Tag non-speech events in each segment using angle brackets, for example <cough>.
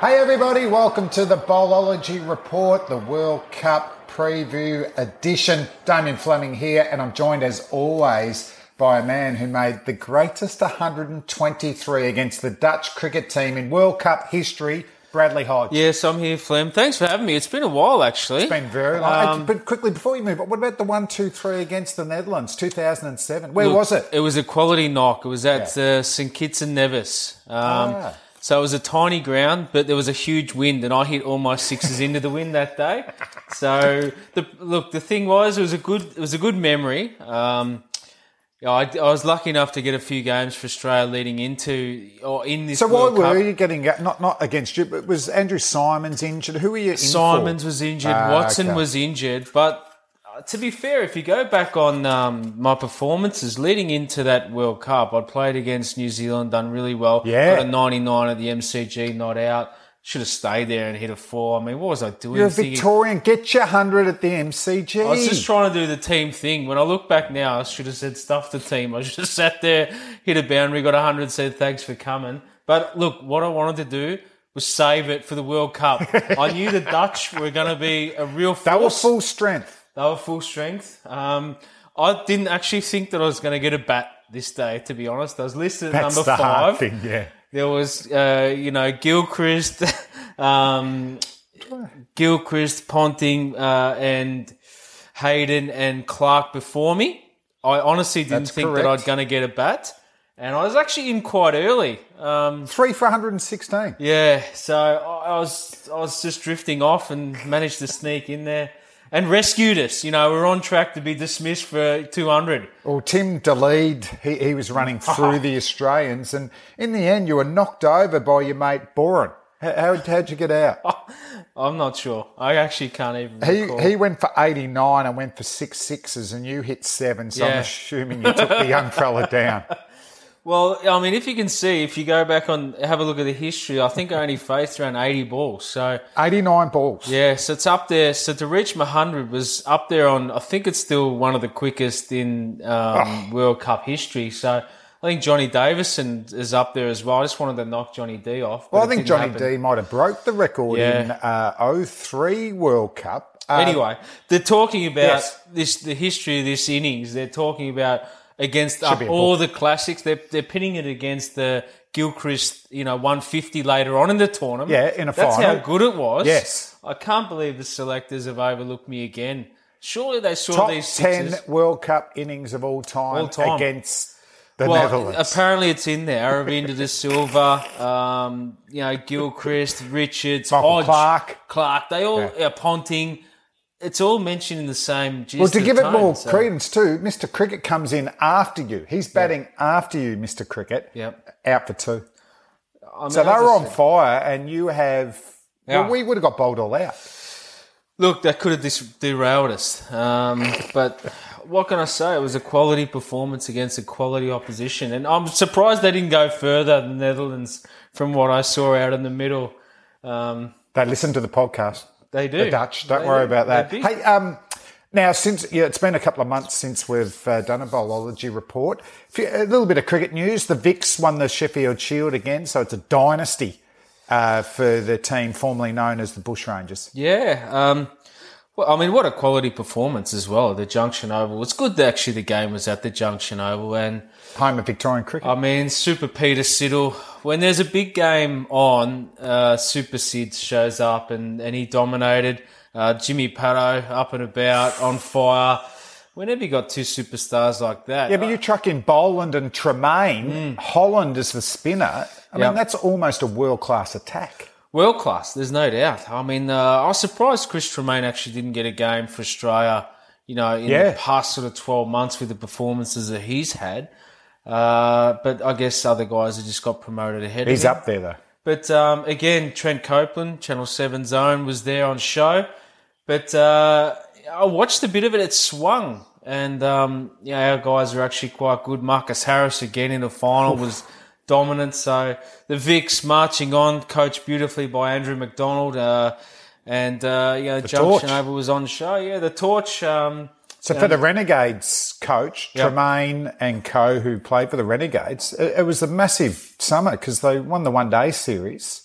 Hey everybody, welcome to the Bowlology Report, the World Cup preview edition. Damien Fleming here, and I'm joined as always by a man who made the greatest 123 against the Dutch cricket team in World Cup history, Bradley Hodge. Yes, I'm here, Flem. Thanks for having me. It's been a while, actually. It's been very long. Um, but quickly, before you move, on, what about the 1 2 3 against the Netherlands, 2007? Where Look, was it? It was a quality knock. It was at uh, St Kitts and Nevis. Um, Ah. So it was a tiny ground, but there was a huge wind, and I hit all my sixes into the wind that day. So the look, the thing was, it was a good, it was a good memory. Um, yeah, I, I was lucky enough to get a few games for Australia leading into or in this. So why World were Cup. you getting not not against you, but was Andrew Symonds injured? Who were you in for? Symonds was injured. Ah, Watson okay. was injured. But to be fair, if you go back on um, my performances leading into that World Cup, I played against New Zealand, done really well. Yeah. Got a 99 at the MCG, not out. Should have stayed there and hit a four. I mean, what was I doing? You're a Thinking- Victorian. Get your 100 at the MCG. I was just trying to do the team thing. When I look back now, I should have said stuff to the team. I should have <laughs> sat there, hit a boundary, got 100, said thanks for coming. But look, what I wanted to do was save it for the World Cup. <laughs> I knew the Dutch were going to be a real force. They were full strength. They were full strength. Um, I didn't actually think that I was going to get a bat this day, to be honest. I was listed That's number five. thing, yeah. There was, uh, you know, Gilchrist, <laughs> um, Gilchrist, Ponting, uh, and Hayden and Clark before me. I honestly didn't That's think correct. that I'd going to get a bat. And I was actually in quite early. Um, Three for 116. yeah, so I I was I was just drifting off and managed to sneak in there and rescued us. You know, we are on track to be dismissed for 200. Well, Tim de Leede, he, he was running <laughs> through the Australians, and in the end, you were knocked over by your mate Borren. How, how, how'd you get out? <laughs> I'm not sure. I actually can't even He, recall. he he went for 89 and went for six sixes, and you hit seven, so I'm assuming you took the young fella down. <laughs> Well, I mean, if you can see, if you go back on, have a look at the history, I think I only faced around 80 balls. So, 89 balls. yeah, so it's up there. So to reach my 100 was up there on, I think it's still one of the quickest in um, World Cup history. So I think Johnny Davison is up there as well. I just wanted to knock Johnny D off. Well, I think Johnny happen. D might have broke the record Yeah. in uh, 03 World Cup. Um, Anyway, they're talking about yes. this, the history of this innings. They're talking about against a all the classics. They're, they're pitting it against the Gilchrist, you know, 150 later on in the tournament. Yeah, in a That's final. how good it was. Yes. I can't believe the selectors have overlooked me again. Surely they saw top these 10. World Cup innings of all time, All time. against the Well, Netherlands. apparently it's in there. Aravinda de Silva, um, you know, Gilchrist, Richards, Michael Hodge, Clark. Clark. They all, Yeah. uh, Ponting. It's all mentioned in the same. Gist Well, to give it tone, more so- credence too, Mr. Cricket comes in after you. He's batting after you, Mr. Cricket. Yep. Out for two. I mean, So they were on fire, and you have. Yeah. Well, we would have got bowled all out. Look, that could have dis- derailed us. Um, but what can I say? It was a quality performance against a quality opposition. And I'm surprised they didn't go further, the Netherlands, from what I saw out in the middle. Um, They listened to the podcast. They do. The Dutch. Don't They worry do. about that. Hey, um, now since yeah, it's been a couple of months since we've uh, done a bowlology report. You- A little bit of cricket news. The Vicks won the Sheffield Shield again, so it's a dynasty uh, for the team formerly known as the Bushrangers. Yeah. Um, well, I mean, what a quality performance as well the Junction Oval. It's good that actually the game was at the Junction Oval. And Home of Victorian cricket. I mean, Super Peter Siddle, when there's a big game on, uh, Super Sid shows up and, and he dominated. Uh, Jimmy Pato up and about, on fire. Whenever you got two superstars like that, Yeah, but you chuck in Boland and Tremain, Holland is the spinner. I Mm. Yep. mean, that's almost a world class attack. World class, there's no doubt. I mean, uh, I was surprised Chris Tremain actually didn't get a game for Australia, you know, in Yeah. the past sort of 12 months with the performances that he's had. Uh, but I guess other guys have just got promoted ahead He's of him. He's up there, though. But um, again, Trent Copeland, Channel 7 Zone, was there on show. But uh, I watched a bit of it. It swung. And um, yeah, our guys are actually quite good. Marcus Harris, again, in the final was dominant. So the Vicks marching on, coached beautifully by Andrew McDonald. Uh, and, uh, you know, Junction torch. Over was on show. Yeah, the torch. Um, So for the Renegades coach, Yep. Tremain and co, who played for the Renegades, it, it was a massive summer because they won the one day series.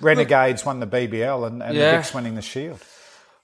Renegades won the BBL and, and Yeah. the Vicks winning the Shield.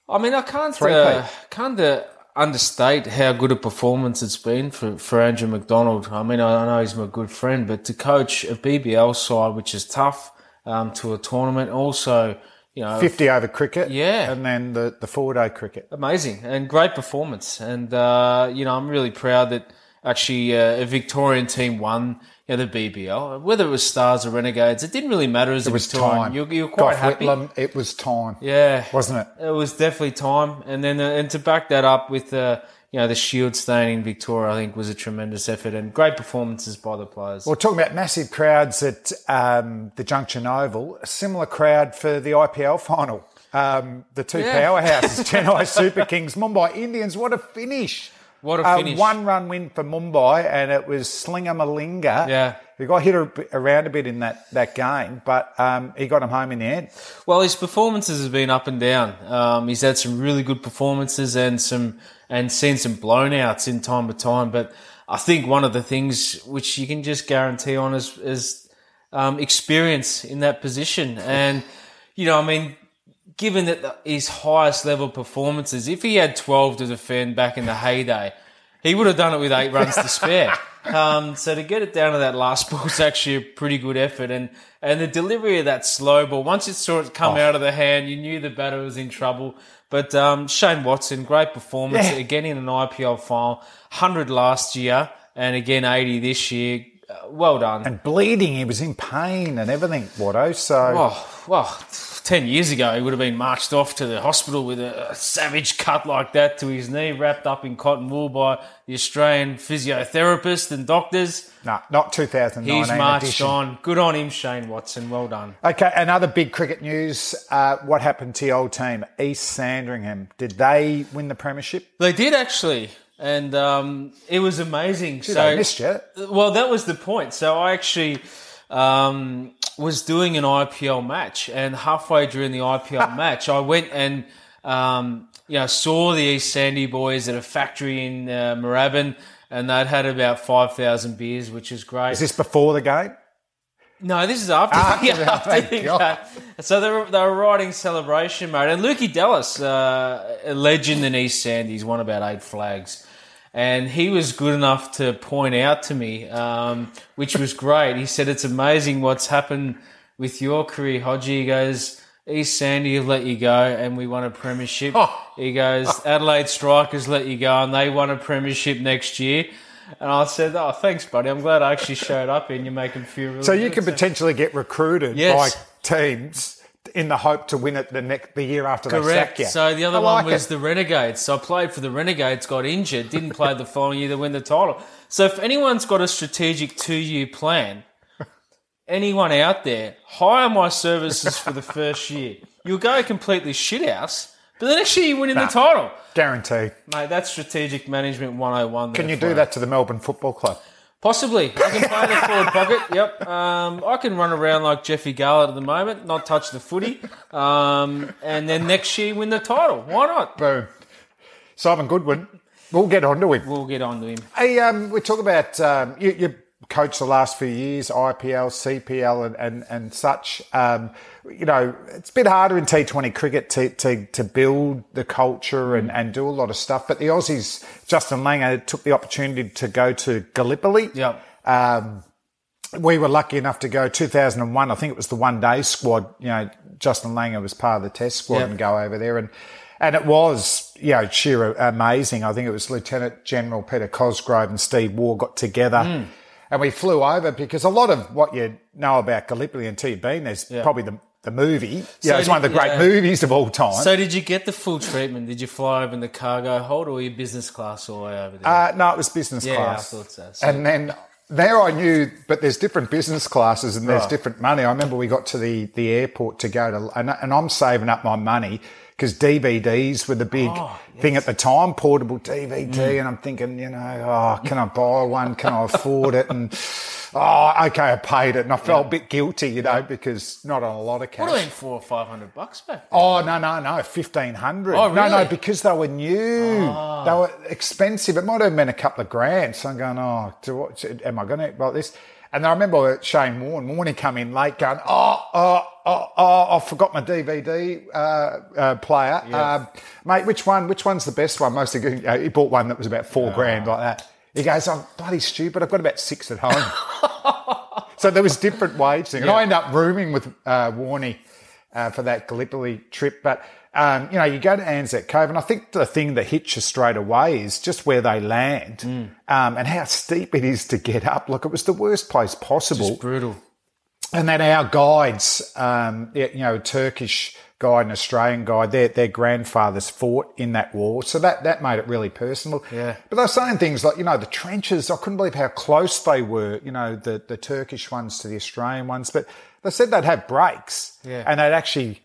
I mean, I can't uh, P. can't uh, understate how good a performance it's been for, for Andrew McDonald. I mean, I, I know he's my good friend, but to coach a BBL side, which is tough, um, to a tournament, also, you know, 50 over cricket. Yeah. And then the, the four day cricket. amazing and great performance. And uh, you know, I'm really proud that actually uh, a Victorian team won. You know, the BBL, whether it was Stars or Renegades, it didn't really matter as It was time. You, you were quite Gough happy. Whitlam, it was time. Yeah, Wasn't it? It was definitely time, and then uh, and to back that up with uh, you know the Shield staying in Victoria, I think was a tremendous effort and great performances by the players. Well, talking about massive crowds at um, the Junction Oval, a similar crowd for the IPL final. Um, the two Yeah. powerhouses, <laughs> Chennai Super Kings, Mumbai Indians. What a finish! What a finish. one run win for Mumbai, and it was Slinger Malinga. Yeah. He got hit around a bit in that, that game, but um, he got him home in the end. Well, his performances have been up and down. Um, he's had some really good performances and some and seen some blownouts in time to time. But I think one of the things which you can just guarantee on is, is um, experience in that position. And you know, I mean, given that the, his highest level performances, if he had twelve to defend back in the heyday, he would have done it with eight runs to spare. <laughs> Um, so to get it down to that last ball is actually a pretty good effort, and and the delivery of that slow ball. Once you saw it come out of the hand, you knew the batter was in trouble. But um, Shane Watson, great performance Yeah. again in an IPL final, hundred last year, and again eighty this year. Uh, well done. And bleeding, he was in pain and everything, Watto. So Oh, well, 10 years ago, he would have been marched off to the hospital with a, a savage cut like that to his knee, wrapped up in cotton wool by the Australian physiotherapist and doctors. no, not 2019 He's marched edition. on. Good on him, Shane Watson. Well done. Okay, another big cricket news. Uh, what happened to your old team, East Sandringham? Did they win the premiership? They did actually. And um, it was amazing. Did so I missed you? Well, that was the point. So I actually um, was doing an IPL match, and halfway during the IPL <laughs> match, I went and um, you know saw the East Sandy boys at a factory in uh, Moorabbin, and they'd had about five thousand beers, which is great. Is this before the game? No, this is after. <laughs> <laughs> After yeah, after God. game. So they were, they were riding celebration mode, and Lukey Dallas, uh, a legend in East Sandy's, won about eight flags, and he was good enough to point out to me, um, which was great. He said, "It's amazing what's happened with your career, Hodgie." He goes. East Sandy have let you go, and we won a premiership. Oh. He goes, Adelaide Strikers let you go, and they won a premiership next year. And I said, "Oh, thanks, buddy. I'm glad I actually showed up, and you're making me feel really So you good." could potentially get recruited Yes. by teams in the hope to win it the next the year after they Correct. sack you. So the other I one like was it. the Renegades. So I played for the Renegades, got injured, didn't play the following year to win the title. So if anyone's got a strategic two-year plan, <laughs> anyone out there, hire my services for the first year. You'll go completely shithouse, but the next year you win in the title. Guarantee. Mate, that's strategic management 101. Can you do that to the Melbourne Football Club? Possibly. I can play the forward pocket. Yep. Um, I can run around like Jeffy Garlett at the moment, not touch the footy. Um, and then next year win the title. Why not? Boom. Simon Goodwin. We'll get on to him. We'll get on to him. Hey, um, we talk about um, you, you coached the last few years, IPL, CPL, and and, and such. Um, you know, it's a bit harder in T20 cricket to to, to build the culture and, and do a lot of stuff. But the Aussies, Justin Langer, took the opportunity to go to Gallipoli. Yep. Um, we were lucky enough to go 2001. I think it was the one day squad. You know, Justin Langer was part of the test squad Yep. and go over there. And, and it was, you know, sheer amazing. I think it was Lieutenant General Peter Cosgrove and Steve Waugh got together. Hmm. And we flew over because a lot of what you know about Gallipoli until you've been there's probably the, the movie. Yeah, it's one of the great yeah. movies of all time. So did you get the full treatment? Did you fly over in the cargo hold or were you business class all the way over there? Uh, no, it was business yeah, class. Yeah, I thought so. So- And then there I knew, but there's different business classes and there's Right. different money. I remember we got to the, the airport to go to, and, and I'm saving up my money because DVDs were the big Oh, thing at the time, portable DVD. Mm. And I'm thinking, you know, oh, can I buy one? Can I afford it? And, oh, okay, I paid it. And I felt a bit guilty, you know, because not on a lot of cash. what do you mean four or five hundred bucks back? then? Oh no no no! Fifteen hundred. Oh, really? No no, because they were new. They were expensive. It might have been a couple of grand. So I'm going, oh, do what, am I going to like this? And I remember Shane Warne, Warney come in late, going, oh oh oh oh, I forgot my DVD uh, uh, player, um, mate. Which one? Which one's the best one? Most of you know, he bought one that was about four grand, like that. He goes, I'm bloody stupid. I've got about six at home. <laughs> So there was different wage thing. And I ended up rooming with uh, Warney uh, for that Gallipoli trip. But, um, you know, you go to Anzac Cove, and I think the thing that hits you straight away is just where they land um, and how steep it is to get up. Look, it was the worst place possible It's brutal. and then our guides, um, you know, Turkish guide and Australian guide, their their grandfathers fought in that war, so that that made it really personal. Yeah. But they were saying things like, you know, the trenches. I couldn't believe how close they were. You know, the the Turkish ones to the Australian ones, but they said they'd have breaks, Yeah. and they'd actually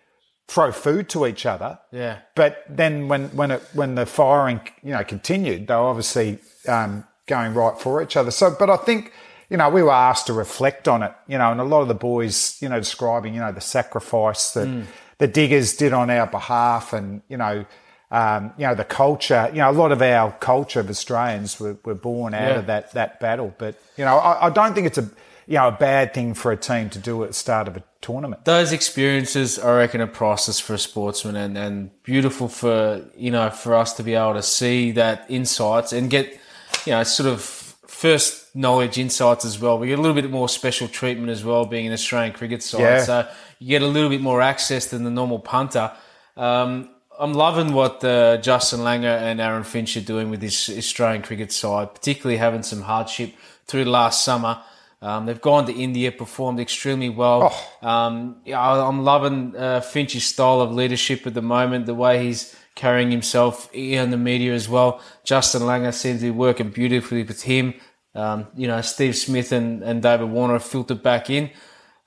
throw food to each other. Yeah. But then when when it when the firing you know continued, they were obviously um, going right for each other. So, but I think you know we were asked to reflect on it. You know, and a lot of the boys, you know, describing you know the sacrifice that the diggers did on our behalf, and you know. Um, you know the culture. You know a lot of our culture of Australians were, were born out Yeah. of that that battle. But you know I, I don't think it's a you know a bad thing for a team to do at the start of a tournament. those experiences, I reckon, are priceless for a sportsman and, and beautiful for, you know, for us to be able to see that insights and get, you know, sort of first knowledge insights as well. We get a little bit more special treatment as well, being an Australian cricket side. Yeah. So you get a little bit more access than the normal punter. Um, I'm loving what uh, Justin Langer and Aaron Finch are doing with this Australian cricket side, particularly having some hardship through last summer. Um, they've gone to India, performed extremely well. Um, yeah, I'm loving uh, Finch's style of leadership at the moment, the way he's carrying himself in the media as well. Justin Langer seems to be working beautifully with him. Um, you know, Steve Smith and, and David Warner have filtered back in.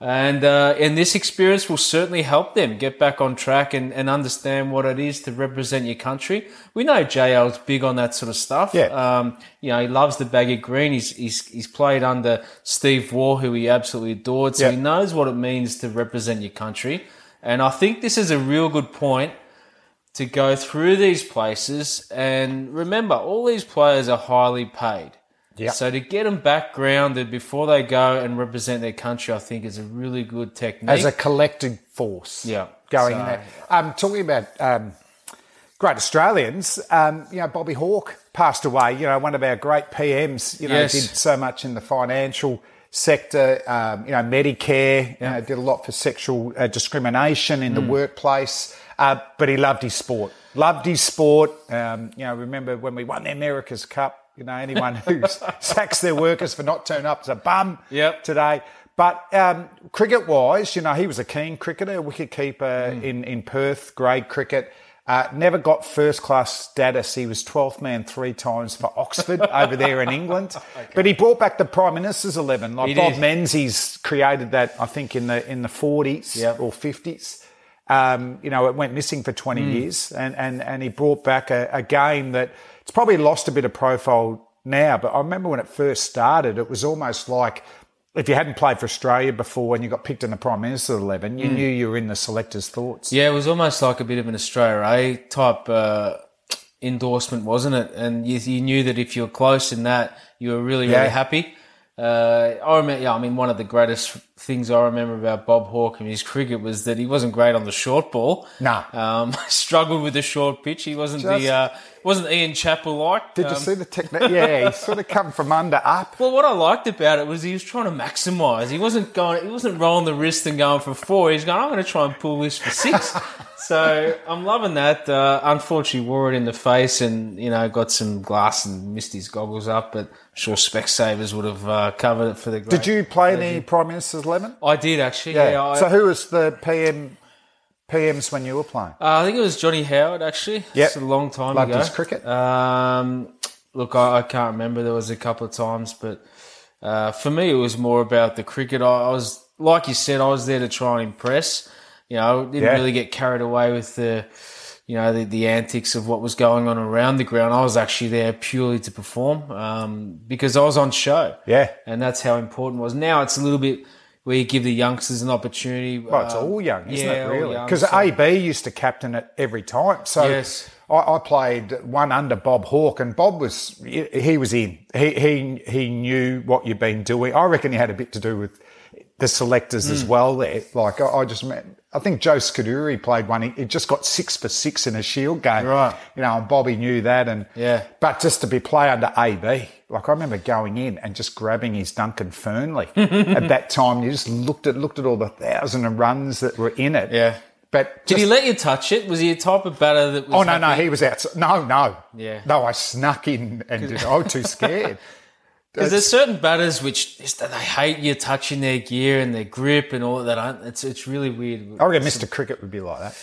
And uh, and this experience will certainly help them get back on track and, and understand what it is to represent your country. We know JL's big on that sort of stuff. Yeah. Um, you know, he loves the baggy green. He's, he's, he's played under Steve Waugh, who he absolutely adored. So Yeah. he knows what it means to represent your country. And I think this is a real good point to go through these places. And remember, all these players are highly paid. Yeah. So to get them back grounded before they go and represent their country, I think is a really good technique. as a collective force. Yeah. Going So- in there. Um, talking about um, great Australians, um, you know, Bobby Hawke passed away, you know, one of our great PMs, you know, Yes. did so much in the financial sector, um, you know, Medicare, you know, did a lot for sexual uh, discrimination in the Mm. workplace, uh, but he loved his sport. Loved his sport. Um, you know, remember when we won the America's Cup, you know, anyone who sacks their workers for not turning up is a bum Yep. today. But um, cricket wise, you know, he was a keen cricketer, wicket keeper Mm. in, in Perth, grade cricket. Uh, never got first class status. He was 12th man three times for Oxford <laughs> over there in England. But he brought back the Prime Minister's 11. Like He Bob did. Menzies created that, I think, in the in the 40s Yep. or 50s. Um, you know, it went missing for 20 Mm. years, and, and, and he brought back a, a game that it's probably lost a bit of profile now. But I remember when it first started, it was almost like if you hadn't played for Australia before and you got picked in the Prime Minister's 11, you knew you were in the selectors' thoughts. Mm. Yeah, it was almost like a bit of an Australia A type uh, endorsement, wasn't it? And you, you knew that if you were close in that, you were really, Yeah. really happy. Uh, I remember, yeah, I mean, one of the greatest things I remember about Bob Hawke and his cricket was that he wasn't great on the short ball. No. Um, <laughs> struggled with the short pitch. He wasn't Just- the uh, wasn't Ian Chappell like. Did you Um, see the technique? Yeah, he sort of come from under up. Well, what I liked about it was he was trying to maximise. He wasn't going. He wasn't rolling the wrist and going for four. He's going. I'm going to try and pull this for six. <laughs> so I'm loving that. Uh, unfortunately, wore it in the face and you know got some glass and missed his goggles up. But sure Specsavers would have uh, covered it for the. Great. Did you play any Prime Minister's Eleven? I did actually. Yeah. I, so who was the PM PMs when you were playing? uh, I think it was Johnny Howard actually. Yep. It's a long time Loved ago. his cricket. Um, look, I, I can't remember. There was a couple of times, but uh, for me, it was more about the cricket. I, I was, like you said, I was there to try and impress. You know, didn't Yeah. really get carried away with the, you know, the, the antics of what was going on around the ground. I was actually there purely to perform um, because I was on show. Yeah. and that's how important it was. Now it's a little bit where you give the youngsters an opportunity. Well, it's all young, isn't yeah, it? Really? Because so- AB used to captain it every time. So Yes. I, I played one under Bob Hawke, and Bob was he was in. He he he knew what you'd been doing. I reckon he had a bit to do with the selectors Hmm. as well. There, like I, I just met. I think Joe Scuderi played one. He, he just got six for six in a Shield game. Right. You know, and Bobby knew that. And Yeah. But just to be play under AB, like I remember going in and just grabbing his Duncan Fearnley. <laughs> at that time, you just looked at looked at all the thousand of runs that were in it. Yeah. But Did just- he let you touch it? Was he a type of batter that was? Oh no, no, he was outside. No, no, Yeah. no. I snuck in and did. I was too scared. <laughs> Because there's certain batters which they hate you touching their gear and their grip and all that. It's it's really weird. I reckon Mr. Cricket would be like that.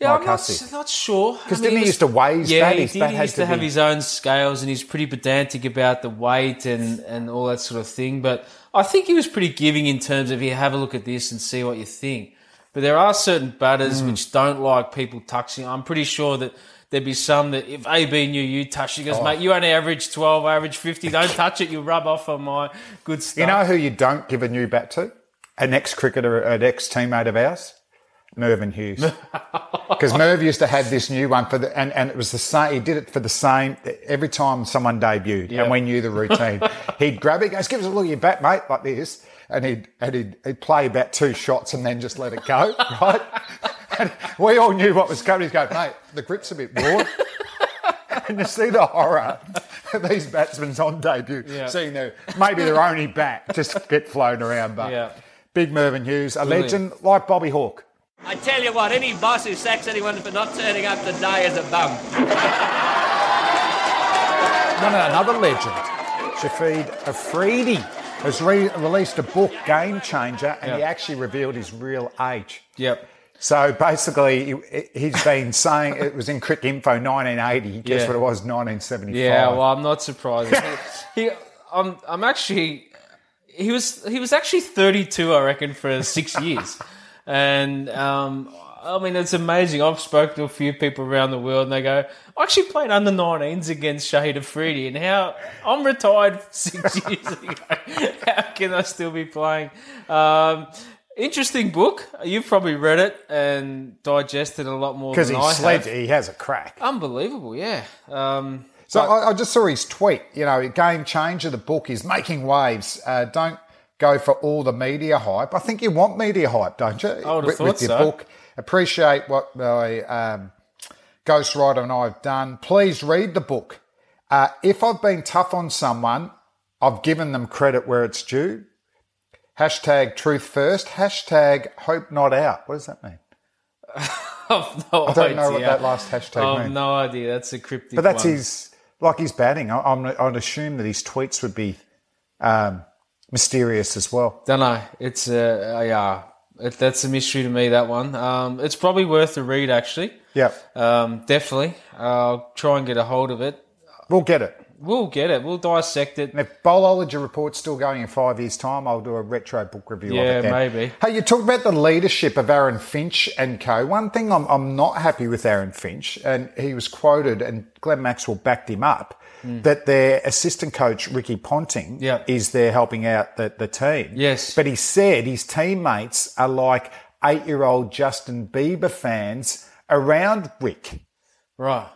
yeah, I'm not, not sure. 'Cause didn't he used to weigh his yeah, bat? he His did. bat he used to to have be- his own scales and he's pretty pedantic about the weight and, and all that sort of thing. But I think he was pretty giving in terms of, here, have a look at this and see what you think. But there are certain batters Mm. which don't like people touching. I'm pretty sure that there'd be some that if AB knew you touched, he Oh. goes, mate, you only average 12, average 50. Don't <laughs> touch it. You'll rub off on my good stuff. You know who you don't give a new bat to? An ex-cricketer, an ex-teammate of ours, Mervyn Hughes. <laughs> Because Merv used to have this new one for the, and, and it was the same. He did it for the same every time someone debuted, and we knew the routine. <laughs> he'd grab it, he goes, "Give us a look at your bat, mate," like this, and he'd and he'd, he'd play about two shots and then just let it go, <laughs> right? And we all knew what was coming. He's going, "Mate, the grip's a bit worn." <laughs> and you see the horror of these batsmen on debut, Yeah. seeing their maybe their only bat just get flown around. But Yeah. big Mervyn Hughes, a Brilliant. legend like Bobby Hawke. I tell you what, any boss who sacks anyone for not turning up today is a bum. <laughs> No, no, another legend, Shahid Afridi, has re- released a book, Game Changer, and he actually revealed his real age. Yep. So basically, he- he's been saying it was in Cricinfo 1980. Guess Yeah. what it was? 1975. Yeah, well, I'm not surprised. he, <laughs> he, I'm, I'm actually, he was, he was actually 32, I reckon, for six years, and um, I mean, it's amazing. I've spoken to a few people around the world, and they go, "I actually played under 19s against Shahid Afridi, and how I'm retired <laughs> six years ago. How can I still be playing?" Um, interesting book. You've probably read it and digested a lot more because than he I have. he has a crack. Unbelievable, yeah. Um, So I, I just saw his tweet. You know, Game Changer, the book is making waves. Uh, don't go for all the media hype. I think you want media hype, don't you? I would have with, thought with your so. book. Appreciate what my um, ghostwriter and I have done. Please read the book. Uh, if I've been tough on someone, I've given them credit where it's due. Hashtag truth first. Hashtag hope not out. What does that mean? <laughs> I've no I don't know what that last hashtag I've means. no idea. That's a cryptic. But that's one. his, like his batting. I, I'm, I'd assume that his tweets would be um, mysterious as well. Don't know. It's uh, uh, yeah. It, that's a mystery to me. That one. Um, it's probably worth a read. Actually. Yeah, Um, definitely. I'll try and get a hold of it. we'll get it. We'll get it. We'll dissect it. And if Bowlology Report's still going in five years' time, I'll do a retro book review of Yeah, it then. maybe. Hey, you talked about the leadership of Aaron Finch and co. One thing I'm, I'm not happy with Aaron Finch, and he was quoted, and Glenn Maxwell backed him up, that their assistant coach, Ricky Ponting. Yeah. is there helping out the, the team. Yes. But he said his teammates are like eight-year-old Justin Bieber fans around Rick. Right.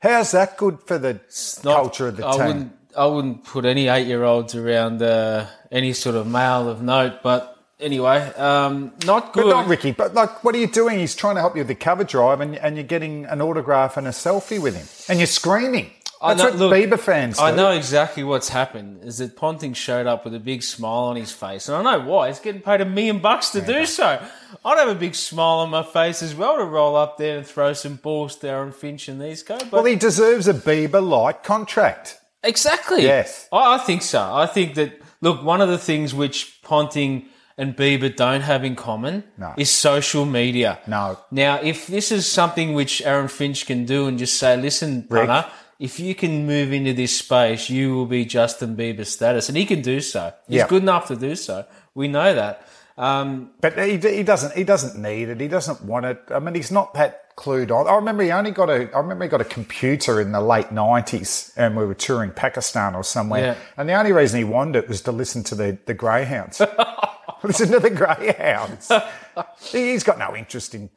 How's that good for the Not- culture of the I team? Wouldn't, I wouldn't put any eight-year-olds around uh, any sort of male of note, but anyway, um, not good. But not Ricky. But like, what are you doing? He's trying to help you with the cover drive, and, and you're getting an autograph and a selfie with him, and you're screaming. I That's know- what look, Bieber fans do. I know exactly what's happened. Is that Ponting showed up with a big smile on his face, and I know why. He's getting paid a million bucks to do so. I'd have a big smile on my face as well to roll up there and throw some balls to Aaron Finch and these guys. Well, he deserves a Bieber-like contract. Exactly. Yes. I, I think so. I think that look, one of the things which Ponting and Bieber don't have in common No. is social media. No. Now, if this is something which Aaron Finch can do and just say, listen, Rick. punter, if you can move into this space, you will be Justin Bieber status. And he can do so. He's Yeah. good enough to do so. We know that. Um, But he, he doesn't. He doesn't need it. He doesn't want it. I mean, he's not that clued on. I remember he only got a. I remember he got a computer in the late nineties, and we were touring Pakistan or somewhere. Yeah. And the only reason he wanted it was to listen to the the greyhounds. <laughs> <laughs> listen to the greyhounds. <laughs> He- he's got no interest in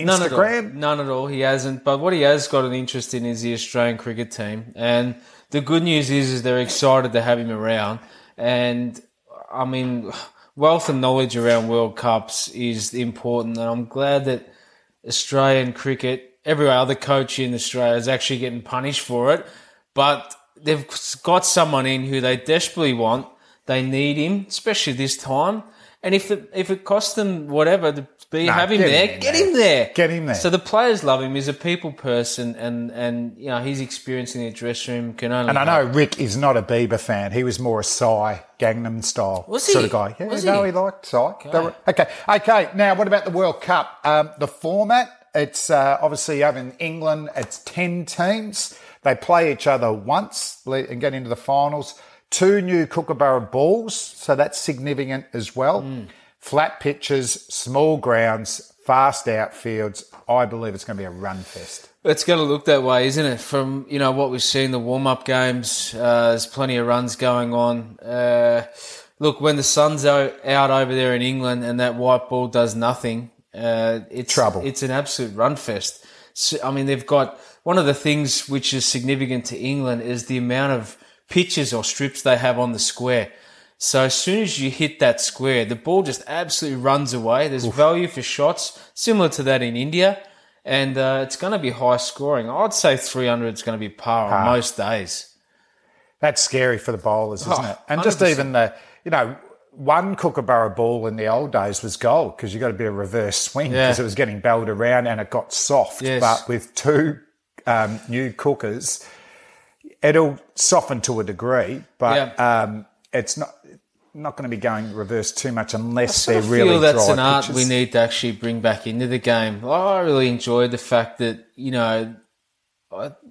None at all. None at all. He hasn't. But what he has got an interest in is the Australian cricket team. And the good news is, is they're excited to have him around. And I mean, wealth and knowledge around World Cups is important. And I'm glad that Australian cricket, every other coach in Australia is actually getting punished for it. But they've got someone in who they desperately want. They need him, especially this time. And if it, if it costs them whatever to be No, have him get him there, in get him there. Get him there. So the players love him. He's a people person, and and you know his experience in the dressing room can only. And I know help. Rick is not a Bieber fan. He was more a Psy, Gangnam style sort of guy. Yeah, Was no, he? he liked Psy. Were- Okay. okay, Now, what about the World Cup? Um, the format. It's uh, obviously over in England. It's ten teams. They play each other once and get into the finals. Two new Kookaburra balls, so that's significant as well. Hmm. Flat pitches, small grounds, fast outfields. I believe it's going to be a run fest. It's going to look that way, isn't it? From you know what we've seen the warm up games, uh, there's plenty of runs going on. Uh, look, when the sun's out over there in England and that white ball does nothing, uh, it's Trouble. It's an absolute run fest. So, I mean, they've got one of the things which is significant to England is the amount of pitches or strips they have on the square. So as soon as you hit that square, the ball just absolutely runs away. There's value for shots similar to that in India, and uh, it's going to be high scoring. I'd say 300 is going to be par on most days. That's scary for the bowlers, isn't Oh, it? And just 100%. even the, you know, one Kookaburra ball in the old days was gold because you got a bit of reverse swing Yeah. because it was getting belled around and it got soft. Yes. But with two um, new cookers, it'll soften to a degree, but Yeah. um, it's not not going to be going reverse too much unless they're really feel that's an art we need to actually bring back into the game. I really enjoyed the fact that you know,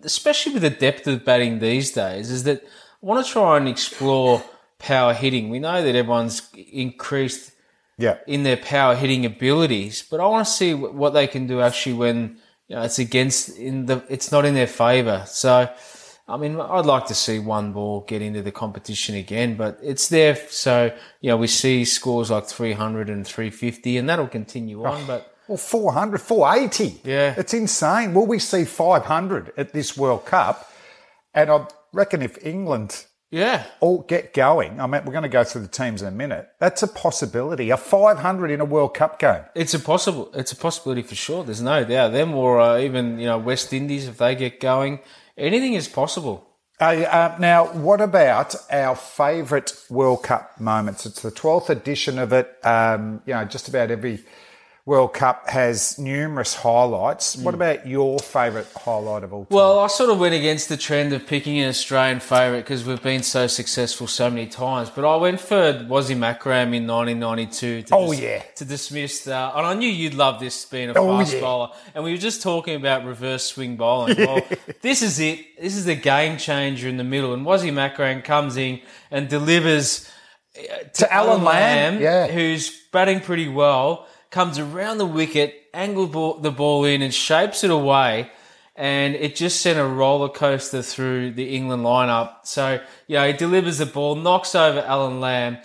especially with the depth of batting these days, is that I want to try and explore power hitting. We know that everyone's increased Yeah. in their power hitting abilities, but I want to see what they can do actually when you know it's against in the it's not in their favour. So, I mean, I'd like to see one ball get into the competition again, but it's there. So, you know, we see scores like 300 and 350, and that'll continue on. But Well, 400, 480. Yeah. It's insane. Will we see 500 at this World Cup? And I reckon if England yeah, all get going, I mean, we're going to go through the teams in a minute. That's a possibility. A 500 in a World Cup game. it's a possible. It's a possibility for sure. There's no doubt. Them or uh, even you know West Indies if they get going, anything is possible. Uh, uh, now, what about our favourite World Cup moments? It's the 12th edition of it. Um, you know, just about every World Cup has numerous highlights. What about your favourite highlight of all time? Well, I sort of went against the trend of picking an Australian favourite because we've been so successful so many times. But I went for Wasim Akram in 1992. To Oh, yeah. To dismiss, uh, and I knew you'd love this being a Oh, fast yeah. bowler. And we were just talking about reverse swing bowling. <laughs> Well, this is it. This is the game changer in the middle. And Wasim Akram comes in and delivers to Alan Lamb, yeah. who's batting pretty well, comes around the wicket, angles ball, the ball in, and shapes it away. And it just sent a roller coaster through the England lineup. So, you know, he delivers the ball, knocks over Alan Lamb,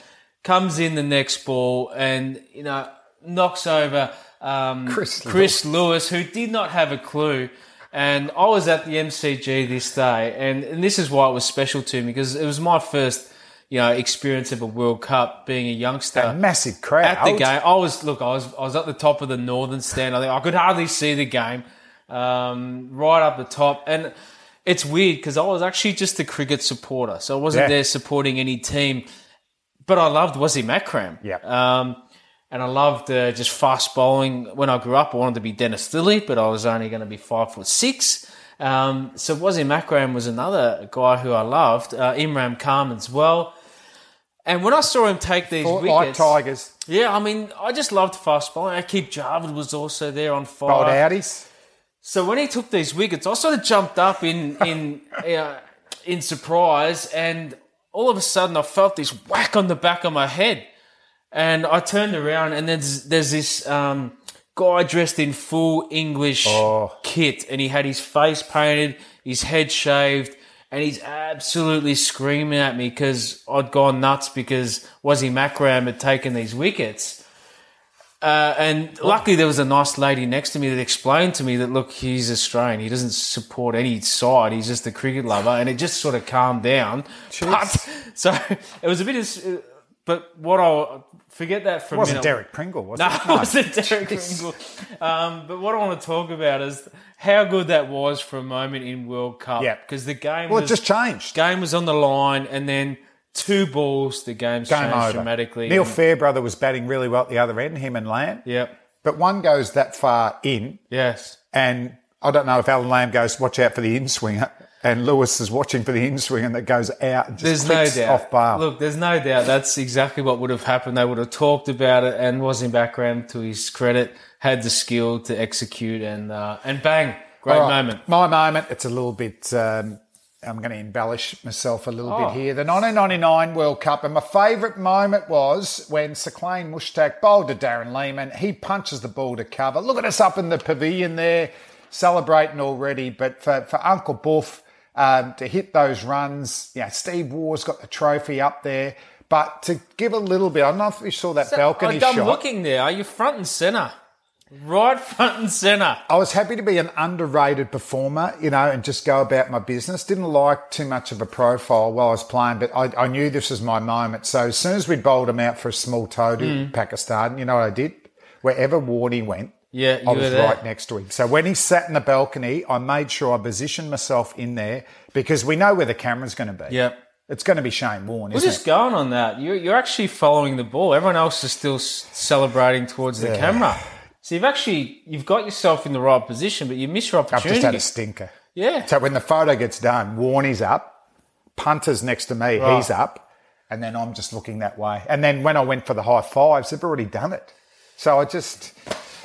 comes in the next ball, and, you know, knocks over um, Chris Chris Lewis, who did not have a clue. And I was at the MCG this day, and, and this is why it was special to me because it was my first you know, experience of a World Cup, being a youngster. A massive crowd. At the game, I was look. I was I was at the top of the northern stand. I think I could hardly see the game, um, right up the top, and it's weird because I was actually just a cricket supporter, so I wasn't Yeah. there supporting any team. But I loved Wasim Akram. Yeah. Um, and I loved uh, just fast bowling. When I grew up, I wanted to be Dennis Lillee, but I was only going to be five foot six. Um, so Wasim Akram was another guy who I loved. Uh, Imran Khan as well. And when I saw him take these Fought wickets, like Tigers. yeah, I mean, I just loved fast bowling. Aaqib Javed was also there on fire. Bowled outies. So when he took these wickets, I sort of jumped up in in <laughs> uh, in surprise, and all of a sudden I felt this whack on the back of my head, and I turned around, and there's there's this um, guy dressed in full English kit, and he had his face painted, his head shaved. And he's absolutely screaming at me because I'd gone nuts because Wasim Akram had taken these wickets. Uh, and luckily, there was a nice lady next to me that explained to me that look, he's Australian. He doesn't support any side. He's just a cricket lover, and it just sort of calmed down. But, <laughs> so it was a bit of, but what I forget that for It a wasn't minute. Derek Pringle, was No, it? it wasn't <laughs> Derek Pringle. Um, but what I want to talk about is how good that was for a moment in World Cup. Yeah. because the game Well, it just changed. game was on the line, and then two balls, the game's Game changed over. dramatically. Neil Fairbrother was batting really well at the other end, him and Lamb. Yep. But one goes that far in, Yes. and I don't know if Alan Lamb goes, watch out for the in swinger, and Lewis is watching for the in and that goes out and just There's no doubt. off bar. Look, there's no doubt that's exactly what would have happened. They would have talked about it, and was in background to his credit, had the skill to execute, and uh, and bang, great right, moment. My moment, it's a little bit, um, I'm going to embellish myself a little Oh. bit here. The 1999 World Cup, and my favourite moment was when Saqlain Mushtaq bowled to Darren Lehmann. He punches the ball to cover. Look at us up in the pavilion there, celebrating already. But for, for Uncle Buff um, to hit those runs, yeah, Steve Waugh's got the trophy up there. But to give a little bit, I don't know if you saw that balcony I'm shot. looking there. Are you front and center? Right <laughs> front and center. I was happy to be an underrated performer, you know, and just go about my business. Didn't like too much of a profile while I was playing, but I, I knew this was my moment. So as soon as we bowled him out for a small toe to Pakistan, you know what I did? Wherever Warney went, Yeah, you I were was right next to him. So when he sat in the balcony, I made sure I positioned myself in there because we know where the camera's going to be. Yeah. It's going to be Shane Warne, We're just it? going on that. You're, you're actually following the ball. Everyone else is still celebrating towards the camera. So you've actually you've got yourself in the right position, but you miss your opportunity. I've just had a stinker. yeah. So when the photo gets done, Warney's up, punter's next to me, Right. he's up, and then I'm just looking that way. And then when I went for the high fives, they've already done it. So I just,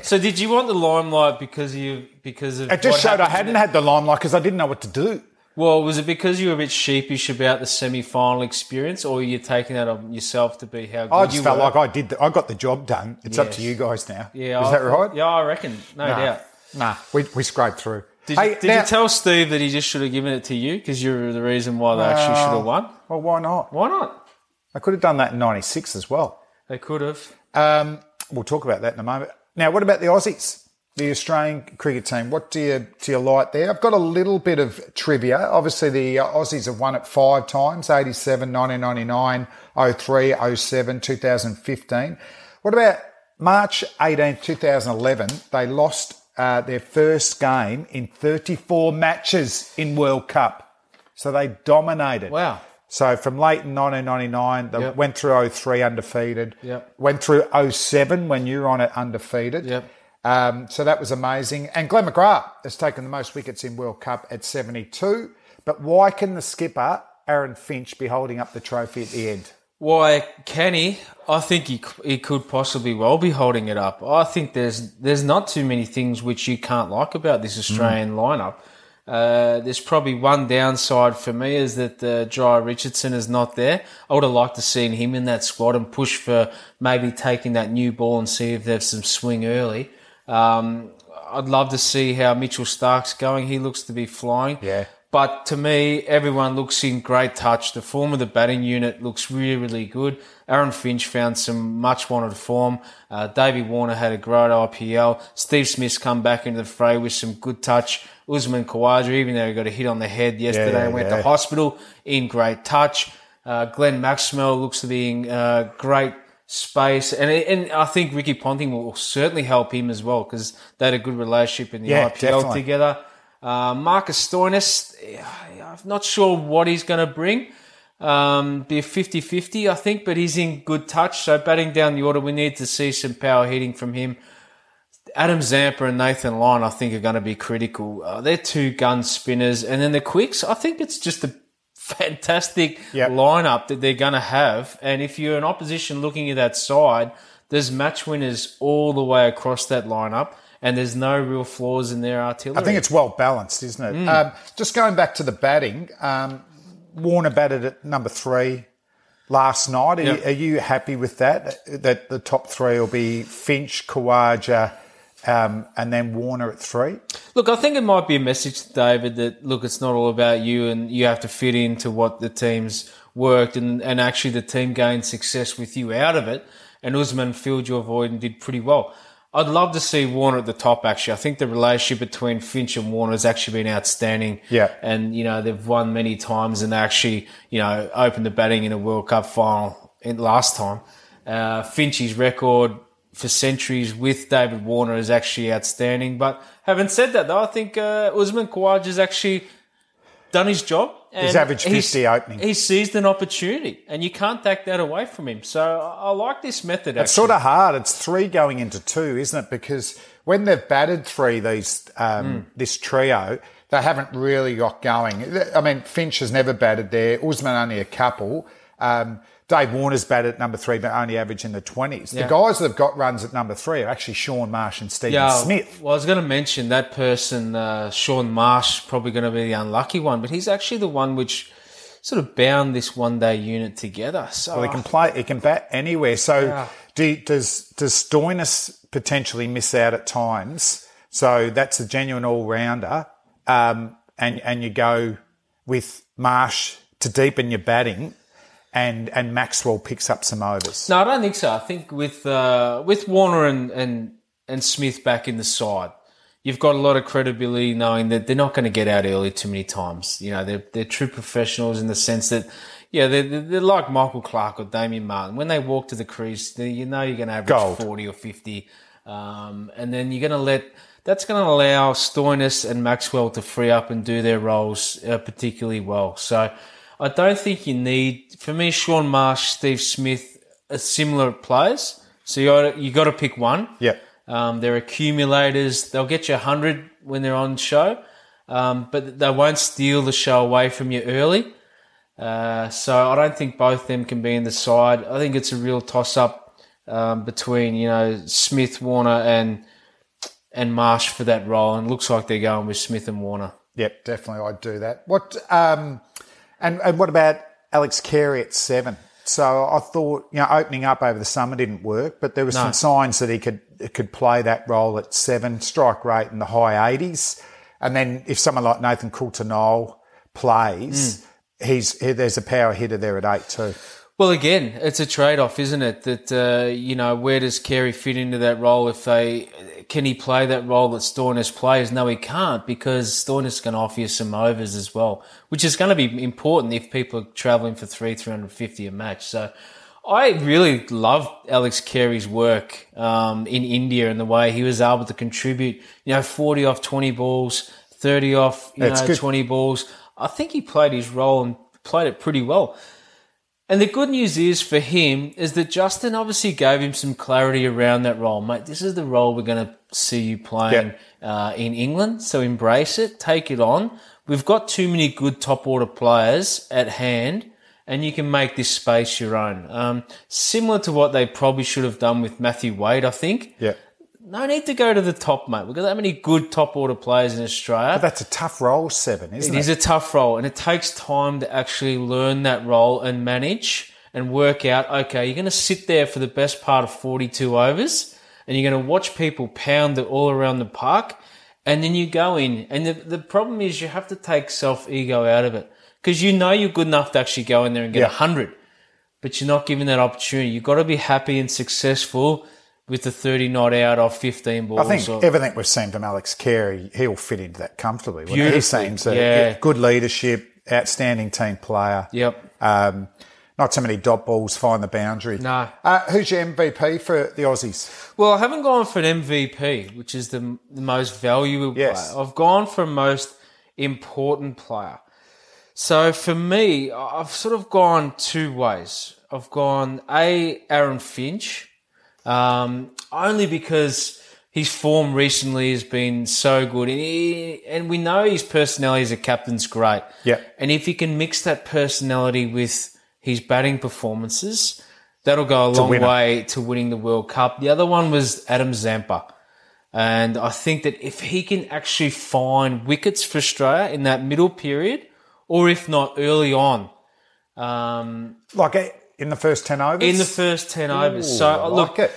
So did you want the limelight because you because of it just showed I hadn't had the limelight because I didn't know what to do. Well, was it because you were a bit sheepish about the semi-final experience, or you're taking that on yourself to be how good I you just felt were? like I did. The, I got the job done. It's up Yes. to you guys now. yeah, is I that thought- right? Yeah, I reckon, no Nah, doubt. nah, we we scraped through. Did, Hey, you, did now- you tell Steve that he just should have given it to you because you're the reason why they actually should have won? Well, why not? Why not? I could have done that in '96 as well. They could have. Um, we'll talk about that in a moment. Now, what about the Aussies? The Australian cricket team. What do you do you like there? I've got a little bit of trivia. Obviously, the uh, Aussies have won it five times: 87, 1999, 03, 07, 2015. What about March 18, 2011? They lost uh, their first game in 34 matches in World Cup. So they dominated. Wow. So from late in 1999, they Yep. went through 03 undefeated. Yep. Went through 07 when you were on it undefeated. Yep. Um, so that was amazing. And Glenn McGrath has taken the most wickets in World Cup at 72. But why can the skipper, Aaron Finch, be holding up the trophy at the end? Why can he? I think he he could possibly well be holding it up. I think there's there's not too many things which you can't like about this Australian lineup. Uh, there's probably one downside for me is that uh, Jhye Richardson is not there. I would have liked to seen him in that squad and push for maybe taking that new ball and see if there's some swing early. Um, I'd love to see how Mitchell Starc's going. He looks to be flying. Yeah. But to me, everyone looks in great touch. The form of the batting unit looks really, really good. Aaron Finch found some much wanted form. Uh, Davey Warner had a great IPL. Steve Smith's come back into the fray with some good touch. Usman Khawaja, even though he got a hit on the head yesterday yeah, and went yeah. to hospital, in great touch. Uh, Glenn Maxwell looks to be in uh, great space, and and I think Ricky Ponting will certainly help him as well because they had a good relationship in the Yeah, IPL definitely. together. Uh, Marcus Stoinis, I'm not sure what he's going to bring. Um, be a 50-50, I think, but he's in good touch. So batting down the order, we need to see some power hitting from him. Adam Zampa and Nathan Lyon, I think, are going to be critical. Uh, they're two gun spinners, and then the quicks. I think it's just a <laughs> fantastic Yep. lineup that they're going to have. And if you're an opposition looking at that side, there's match winners all the way across that lineup, and there's no real flaws in their artillery. I think it's well balanced, isn't it? Mm. Um, just going back to the batting, um, Warner batted at number three last night. Are, Yep. you, are you happy with that? That the top three will be Finch, Khawaja, um, and then Warner at three? Look, I think it might be a message to David that look, it's not all about you, and you have to fit into what the team's worked, and, and actually the team gained success with you out of it. And Usman filled your void and did pretty well. I'd love to see Warner at the top. Actually, I think the relationship between Finch and Warner has actually been outstanding. Yeah. and you know they've won many times, and they actually you know opened the batting in a World Cup final in last time. Uh, Finch's record for centuries with David Warner is actually outstanding. But having said that, though, I think uh, Usman Khawaja has actually done his job. He's and averaged 50 opening. He seized an opportunity, and you can't take that away from him. So I, I like this method. It's actually. sort of hard. It's three going into two, isn't it? Because when they've batted three, these um, Hmm. this trio, they haven't really got going. I mean, Finch has never batted there. Usman only a couple. Um, Dave Warner's batted at number three, but only average in the twenties. Yeah. The guys that have got runs at number three are actually Shaun Marsh and Stephen Yeah, Smith. Well, I was going to mention that person, uh, Shaun Marsh, probably going to be the unlucky one, but he's actually the one which sort of bound this one day unit together. So Well, he can play. He can bat anywhere. So, do, does does Stoinis potentially miss out at times? So that's a genuine all rounder, um, and and you go with Marsh to deepen your batting, and and Maxwell picks up some overs. No, I don't think so. I think with uh, with Warner and, and and Smith back in the side, you've got a lot of credibility knowing that they're not going to get out early too many times. You know, they're they're true professionals in the sense that. Yeah, they're, they're like Michael Clarke or Damien Martyn. When they walk to the crease, they, you know you're going to average Gold. 40 or 50. Um, and then you're going to let, that's going to allow Stoinis and Maxwell to free up and do their roles uh, particularly well. So I don't think you need, for me, Shaun Marsh, Steve Smith are similar players. So you got you got to pick one. Yep. Um, they're accumulators. They'll get you 100 when they're on show, um, but they won't steal the show away from you early. Uh, so I don't think both of them can be in the side. I think it's a real toss up um, between you know Smith, Warner, and and Marsh for that role, and it looks like they're going with Smith and Warner. Yep, definitely, I'd do that. What um, and and what about Alex Carey at seven? So I thought, you know, opening up over the summer didn't work, but there was some signs that he could could play that role at seven, strike rate in the high eighties, and then if someone like Nathan Coulter-Nile plays, mm. he's he, there's a power hitter there at eight too. Well, again, it's a trade-off, isn't it? That uh, you know, where does Carey fit into that role? If they can he play that role that Stoinis plays? No, he can't because Stoinis can offer you some overs as well, which is going to be important if people are travelling for three, three hundred fifty a match. So, I really love Alex Carey's work um, in India and the way he was able to contribute. You know, forty off twenty balls, thirty off you That's know good. twenty balls. I think he played his role and played it pretty well. And the good news is for him is that Justin obviously gave him some clarity around that role, mate. This is the role we're going to see you playing uh, in England. So embrace it, take it on. We've got too many good top order players at hand, and you can make this space your own. Um, similar to what they probably should have done with Matthew Wade, I think. Yeah, No need to go to the top, mate. We've got that many good top order players in Australia. but that's a tough role, seven, isn't It it? is a tough role, and it takes time to actually learn that role and manage and work out. Okay, you're going to sit there for the best part of 42 overs, and you're going to watch people pound it all around the park, and then you go in. And the, the problem is, you have to take self ego out of it because you know you're good enough to actually go in there and get a Yeah. 100, but you're not given that opportunity. You've got to be happy and successful with the 30 not out off 15 balls. I think or- everything we've seen from Alex Carey, he'll fit into that comfortably. he? Seems a yeah. good leadership, outstanding team player. Yep. Um, not so many dot balls find the boundary. No. Uh, who's your MVP for the Aussies? Well, I haven't gone for an MVP, which is the, the most valuable Yes. player. I've gone for most important player. So for me, I've sort of gone two ways. I've gone A, Aaron Finch, um, only because his form recently has been so good. And, he, and we know his personality as a captain's great. Yeah. And if he can mix that personality with his batting performances, that'll go a long winner. way to winning the World Cup. The other one was Adam Zampa. And I think that if he can actually find wickets for Australia in that middle period, or if not early on, um, Like uh, in the first 10 overs? in the first 10 overs. Ooh, So, I like look, it.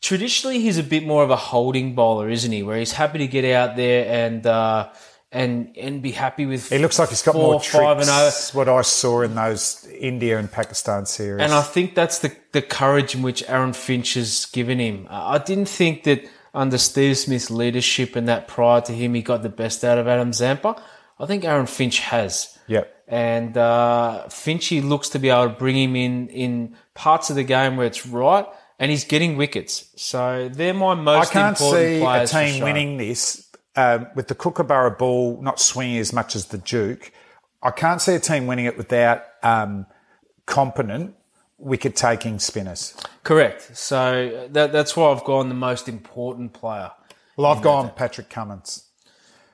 traditionally he's a bit more of a holding bowler, isn't he? Where he's happy to get out there and, uh, and, and be happy with. He looks like he's got four, more five tricks. and over. What I saw in those India and Pakistan series. And I think that's the, the courage in which Aaron Finch has given him. I didn't think that under Steve Smith's leadership and that prior to him, he got the best out of Adam Zampa. I think Aaron Finch has. Yep. And uh, Finchy looks to be able to bring him in in parts of the game where it's right, and he's getting wickets. So they're my most. I can't important see a team winning this um, with the Kookaburra ball not swinging as much as the Duke. I can't see a team winning it without um, competent wicket taking spinners. Correct. So that, that's why I've gone the most important player. Well, I've gone Patrick Cummins.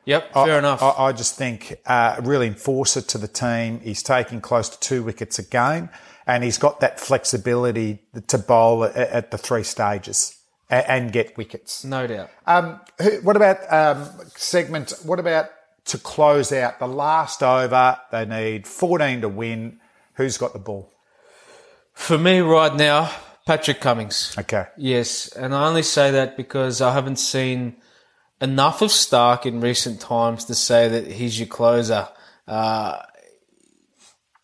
Yep, fair enough. I, I just think uh, a real enforcer to the team. He's taking close to two wickets a game, and he's got that flexibility to bowl at, at the three stages and, and get wickets. no doubt. Um, who- what about um, segment? What about to close out the last over? They need 14 to win. Who's got the ball? For me right now, Patrick Cummins. Okay. Yes, and I only say that because I haven't seen enough of Starc in recent times to say that he's your closer. Uh,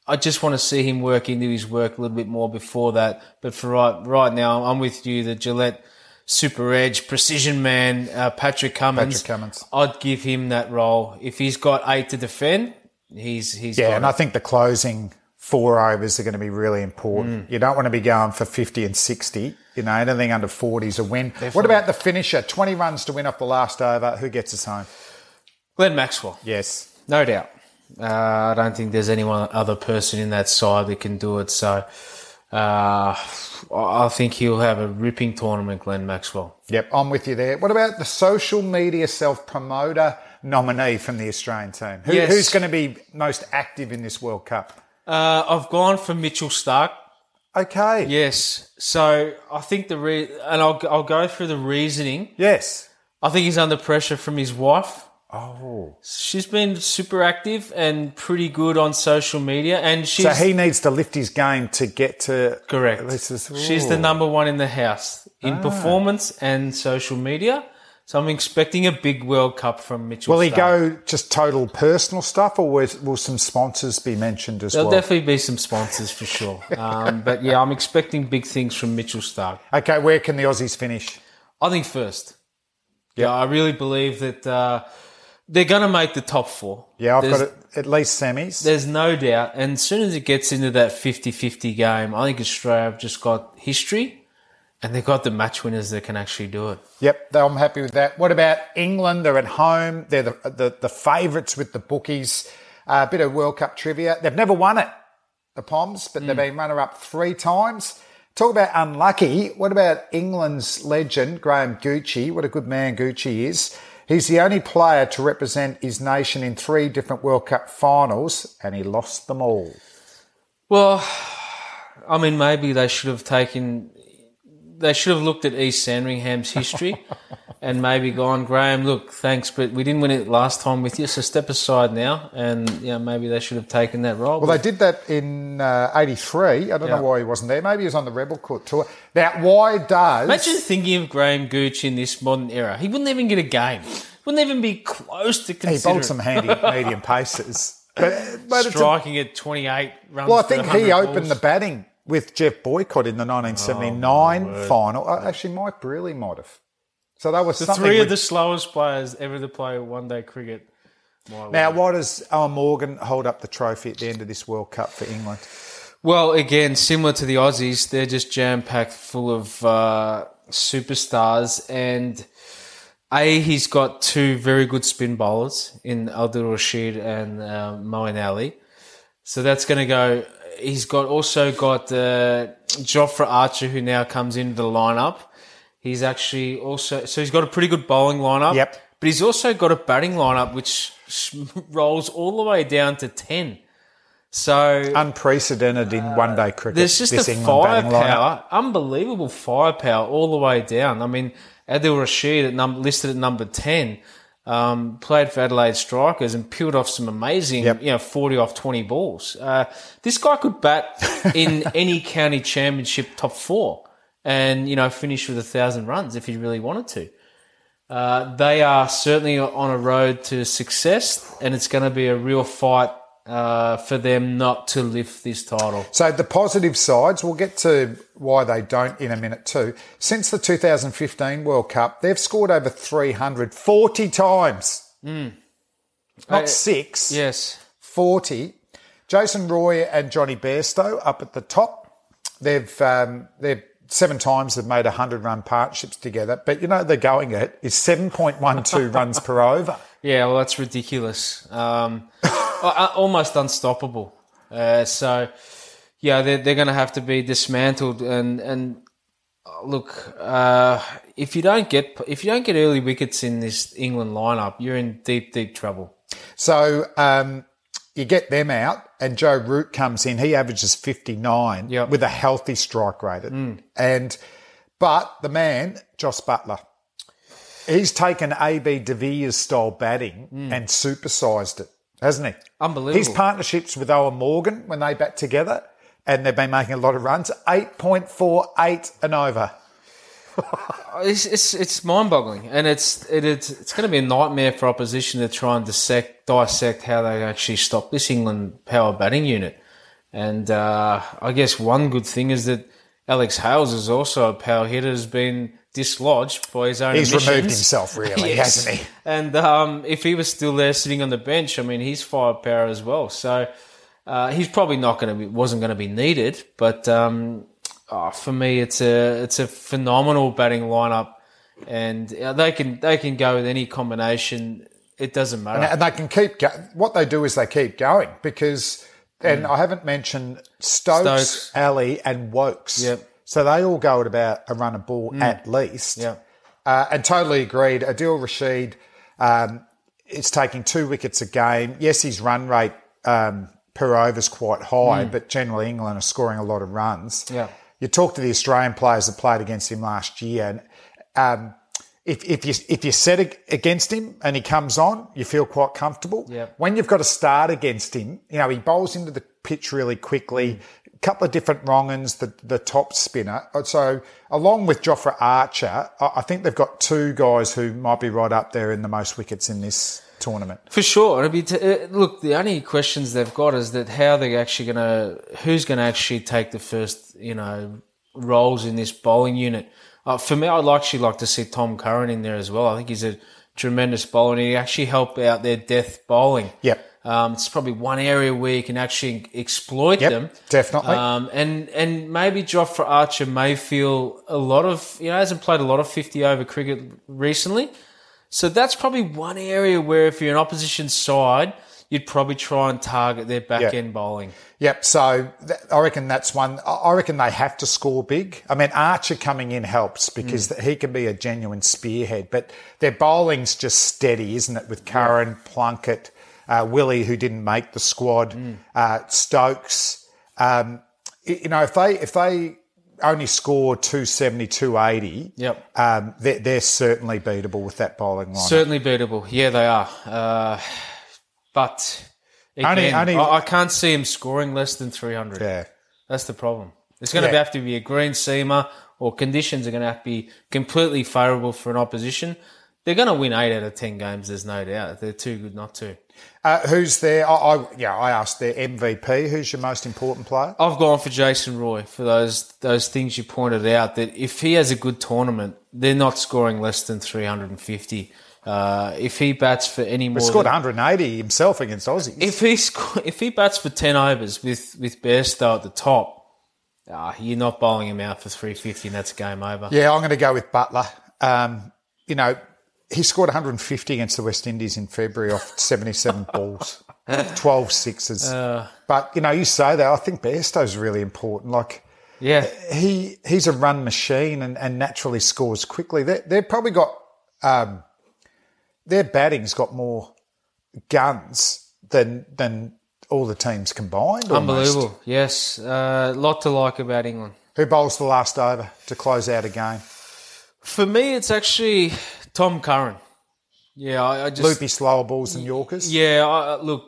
I just want to see him work into his work a little bit more before that. But for right right now, I'm with you. The Gillette Super Edge Precision Man, uh, Patrick Cummins. Patrick Cummins. I'd give him that role if he's got eight to defend. He's he's Yeah, and it. I think the closing four overs are going to be really important. You don't want to be going for 50 and 60. You know, anything under 40 is a win. What about the finisher? 20 runs to win off the last over. Who gets us home? Glenn Maxwell. Yes. No doubt. Uh, I don't think there's any other person in that side that can do it. So uh, I think he'll have a ripping tournament, Glenn Maxwell. Yep, I'm with you there. What about the social media self promoter nominee from the Australian team? Who, Yes. Who's going to be most active in this World Cup? Uh, I've gone for Mitchell Starc. Okay. Yes. So I think the re- and I'll I'll go through the reasoning. Yes. I think he's under pressure from his wife. Oh. She's been super active and pretty good on social media, and she's So he needs to lift his game to get to. Correct. This is, She's the number one in the house in Ah. performance and social media. So I'm expecting a big World Cup from Mitchell. Will he Starc. go just total personal stuff, or will, will some sponsors be mentioned as well? There'll definitely be some sponsors for sure. <laughs> Um, but yeah, I'm expecting big things from Mitchell Starc. okay, where can the Aussies finish? I think first. Yeah, I really believe that uh, they're going to make the top four. Yeah, I've There's- got it at least semis. There's no doubt. And as soon as it gets into that 50-50 game, I think Australia have just got history and they've got the match winners that can actually do it. Yep, I'm happy with that. What about England? They're at home. They're the the, the favourites with the bookies. A bit of World Cup trivia. They've never won it, the Poms, but they've hmm. been runner up three times. Talk about unlucky. What about England's legend, Graham Gooch? What a good man Gooch is. He's the only player to represent his nation in three different World Cup finals, and he lost them all. Well, I mean, maybe they should have taken, they should have looked at East Sandringham's history <laughs> and maybe gone, Graham, look, thanks, but we didn't win it last time with you, so step aside now. And, yeah, maybe they should have taken that role. Well, they did that in uh, 83. I don't Yeah. know why he wasn't there. Maybe he was on the Rebel Court tour. Now, why does. Imagine thinking of Graham Gooch in this modern era. He wouldn't even get a game. Wouldn't even be close to He consider bowled some handy <laughs> medium paces. But, but it's a- striking at 28 runs. well, I think 100 he opened balls. the batting with Geoff Boycott in the 1979 final. Uh, Actually, Mike Brearley might have. So that was The something. three with- of the slowest players ever to play one day cricket. My now, word. why does Eoin Morgan hold up the trophy at the end of this World Cup for England? Well, again, similar to the Aussies, they're just jam packed full of uh, superstars. And A, he's got two very good spin bowlers in Abdul Rashid and uh, Moeen Ali. So that's going to go. He's got also got uh, Jofra Archer, who now comes into the lineup. He's actually also so he's got a pretty good bowling lineup. Yep. But he's also got a batting lineup which <laughs> rolls all the way down to ten. So Unprecedented in one day cricket. there's just this a England batting lineup. firepower, unbelievable firepower all the way down. I mean, Adil Rashid at num- listed at number ten, um, played for Adelaide Strikers and peeled off some amazing, Yep. you know, forty off twenty balls. Uh, this guy could bat <laughs> in any county championship top four, and you know, finish with a thousand runs if he really wanted to. Uh, they are certainly on a road to success, and it's going to be a real fight uh, for them not to lift this title. So the positive sides, we'll get to why they don't in a minute too. Since the 2015 World Cup, they've scored over 340 times. Not Uh, six, Yes. 40. Jason Roy and Jonny Bairstow up at the top. They've um, they've seven times they've made 100 run partnerships together. But you know they're going at is 7.12 <laughs> runs per over. Yeah, well, that's ridiculous. Um, <coughs> almost unstoppable. Uh, so, yeah, they're, they're going to have to be dismantled. And and uh, look, uh, if you don't get if you don't get early wickets in this England lineup, you're in deep deep trouble. So um, you get them out, and Joe Root comes in. He averages 59 Yep. with a healthy strike rate. And but the man, Jos Buttler, he's taken AB de Villiers style batting and supersized it, hasn't he? Unbelievable. His partnerships with Eoin Morgan when they bat together, and they've been making a lot of runs. 8.48 and over. <laughs> It's it's, it's mind boggling, and it's it, it's it's going to be a nightmare for opposition to try and dissect dissect how they actually stop this England power batting unit. And uh, I guess one good thing is that Alex Hales is also a power hitter, has been dislodged by his own. He's removed himself, really, <laughs> Yes. hasn't he? And um, if he was still there sitting on the bench, I mean, he's firepower as well. So uh, he's probably not going to be wasn't going to be needed. But um, oh, for me, it's a it's a phenomenal batting lineup, and uh, they can they can go with any combination. It doesn't matter. And they can keep go- what they do is they keep going because, and I haven't mentioned Stokes, Mm. Stokes. Ali, and Woakes. Yep. Mm. So they all go at about a run a ball at least. Yeah. Uh, and totally agreed. Adil Rashid um, is taking two wickets a game. Yes, his run rate um, per over is quite high, but generally England are scoring a lot of runs. Mm. Yeah. You talk to the Australian players that played against him last year, and um, if, if you if you set against him and he comes on, you feel quite comfortable. Yeah. When you've got to start against him, you know he bowls into the pitch really quickly. Mm. Couple of different wrong-uns, the the top spinner. So along with Jofra Archer, I, think they've got two guys who might be right up there in the most wickets in this tournament. For sure. Be t- uh, look, the only questions they've got is that how they're actually going to, who's going to actually take the first, you know, roles in this bowling unit. Uh, for me, I'd actually like to see Tom Curran in there as well. I think he's a tremendous bowler and he actually help out their death bowling. Yep. Um, it's probably one area where you can actually exploit Yep, them. definitely. Um, and and maybe Jofra Archer may feel a lot of you know hasn't played a lot of fifty over cricket recently, so that's probably one area where if you're an opposition side, you'd probably try and target their back Yeah. end bowling. Yep. So th- I reckon that's one. I reckon they have to score big. I mean, Archer coming in helps because th- he can be a genuine spearhead, but their bowling's just steady, isn't it? With Curran, Plunkett, uh, Willey, who didn't make the squad, uh, Stokes. Um, you know, if they if they only score 270, 280, Yep. um, they're, they're certainly beatable with that bowling line. Certainly beatable. Yeah, they are. Uh, but again, Only- only- I, I can't see him scoring less than three hundred. Yeah. That's the problem. It's going to have to be a green seamer, or conditions are going to have to be completely favourable for an opposition. They're going to win eight out of ten games. There's no doubt. They're too good not to. Uh, who's there? I, I, yeah, I asked their MVP. Who's your most important player? I've gone for Jason Roy for those those things you pointed out. That if he has a good tournament, they're not scoring less than 350. Uh, if he bats for any more, He scored than- 180 himself against Aussies. if he if he bats for ten overs with with Bairstow at the top, ah, you're not bowling him out for three fifty, and that's game over. yeah, I'm going to go with Buttler. Um, you know, he scored 150 against the West Indies in February off <laughs> 77 balls, 12 sixes. Uh. but, you know, you say that, I think Bairstow's really important. Like, yeah. he he's a run machine and, and naturally scores quickly. They, they've probably got um, their batting's got more guns than than all the teams combined. almost. Unbelievable. Yes, a lot to like about England. Who bowls the last over to close out a game? For me, it's actually Tom Curran. Yeah, I, I just Loopy slower balls than Yorkers. Yeah, I, look,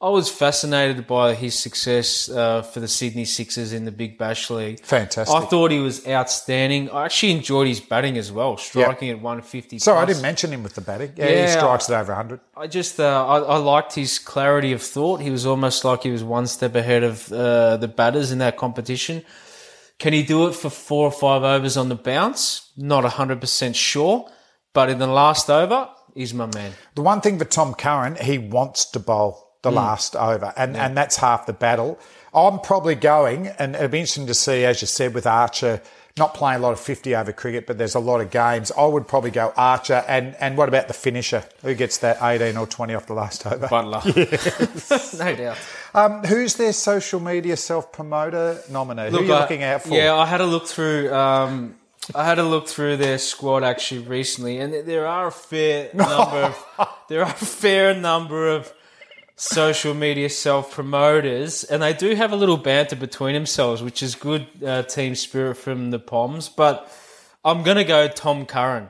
I was fascinated by his success uh, for the Sydney Sixers in the Big Bash League. Fantastic. I thought he was outstanding. I actually enjoyed his batting as well, striking at 150. Sorry, I didn't mention him with the batting. Yeah, he Yeah. strikes at over 100. I just uh, I, I liked his clarity of thought. He was almost like he was one step ahead of uh, the batters in that competition. Can he do it for four or five overs on the bounce? Not hundred percent sure, but in the last over, he's my man. The one thing for Tom Curran, he wants to bowl the Hmm. last over, and, and that's half the battle. I'm probably going, and it'll be interesting to see, as you said, with Archer not playing a lot of 50 over cricket, but there's a lot of games. I would probably go Archer, and, and what about the finisher? Who gets that 18 or 20 off the last over? <laughs> Buttler, <laughs> <laughs> no doubt. Um, who's their social media self promoter nominee? Who are you I- looking out for? Yeah, I had a look through. Um, I had a look through their squad actually recently, and there are a fair number. of, <laughs> there are a fair number of social media self promoters, and they do have a little banter between themselves, which is good uh, team spirit from the Poms. But I'm gonna go Tom Curran.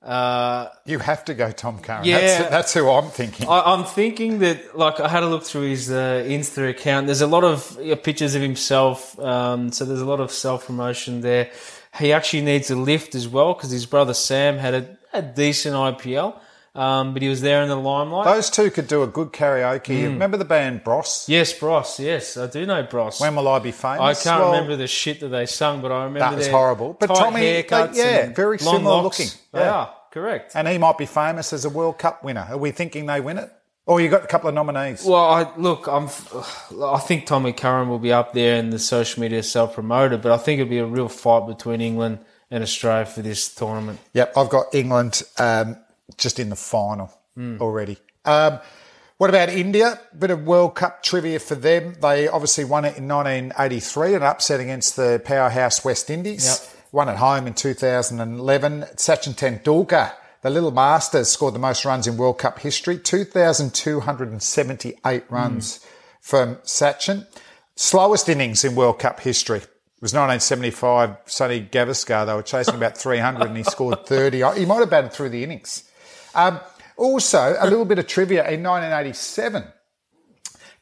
Uh, You have to go Tom Curran. Yeah. That's, that's who I'm thinking. I, I'm thinking that, like, I had a look through his uh, Insta account. There's a lot of uh, pictures of himself, um, so there's a lot of self promotion there. He actually needs a lift as well because his brother Sam had a, a decent IPL, um, but he was there in the limelight. Those two could do a good karaoke. Hmm. Remember the band Bros? yes, Bros. Yes, I do know Bros. When will I be famous? I can't Well, remember the shit that they sung, but I remember That was horrible. But Tommy, haircuts they- yeah, very similar locks. looking. They Yeah. are correct. And he might be famous as a World Cup winner. Are we thinking they win it? Or you got a couple of nominees? Well, I, look, I'm. I think Tommy Curran will be up there in the social media self promoted, but I think it'll be a real fight between England and Australia for this tournament. Yep, I've got England um, just in the final Hmm. already. Um, what about India? Bit of World Cup trivia for them. They obviously won it in 1983, an upset against the powerhouse West Indies. Yep. Won at home in 2011. Sachin Tendulkar, the little master, scored the most runs in World Cup history, 2,278 runs from Sachin. Slowest innings in World Cup history was 1975. Sonny Gavaskar, they were chasing about 300 and he scored 30. He might have batted through the innings. Um, also, a little bit of trivia in 1987.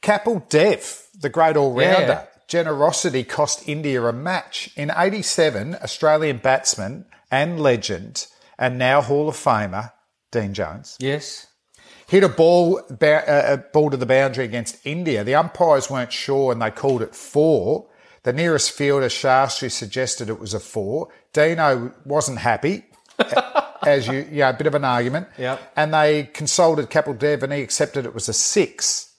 Kapil Dev, the great all-rounder, Yeah. generosity cost India a match. In 87, Australian batsman and legend and now Hall of Famer, Dean Jones, Yes. hit a ball, ba- uh, a ball to the boundary against India. The umpires weren't sure and they called it four. The nearest fielder, Shastri, suggested it was a four. Dino wasn't happy, <laughs> as you, yeah, a bit of an argument. Yep. And they consulted Kapil Dev and he accepted it was a six.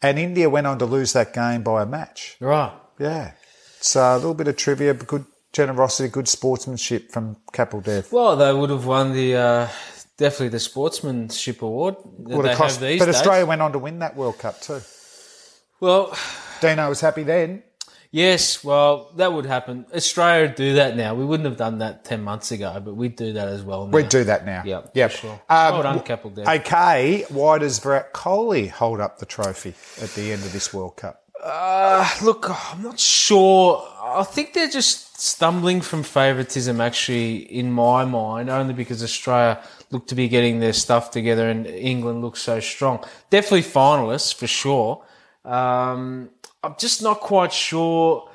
And India went on to lose that game by a match. Right. Yeah. So a little bit of trivia, but good generosity, good sportsmanship from Kapil Dev. Well, they would have won the uh, definitely the sportsmanship award that Would they have cost- but days. Australia went on to win that World Cup too. Well, Dino was happy then. yes. Well, that would happen. Australia would do that now. We wouldn't have done that ten months ago, but we'd do that as well. Now. We'd do that now. Yep, Yep. sure. Um, Well done, Kapil Dev. Okay, why does Virat Kohli hold up the trophy at the end of this World Cup? Look, I'm not sure. I think they're just stumbling from favouritism, actually, in my mind, only because Australia look to be getting their stuff together and England looks so strong. Definitely finalists, for sure. Um, I'm just not quite sure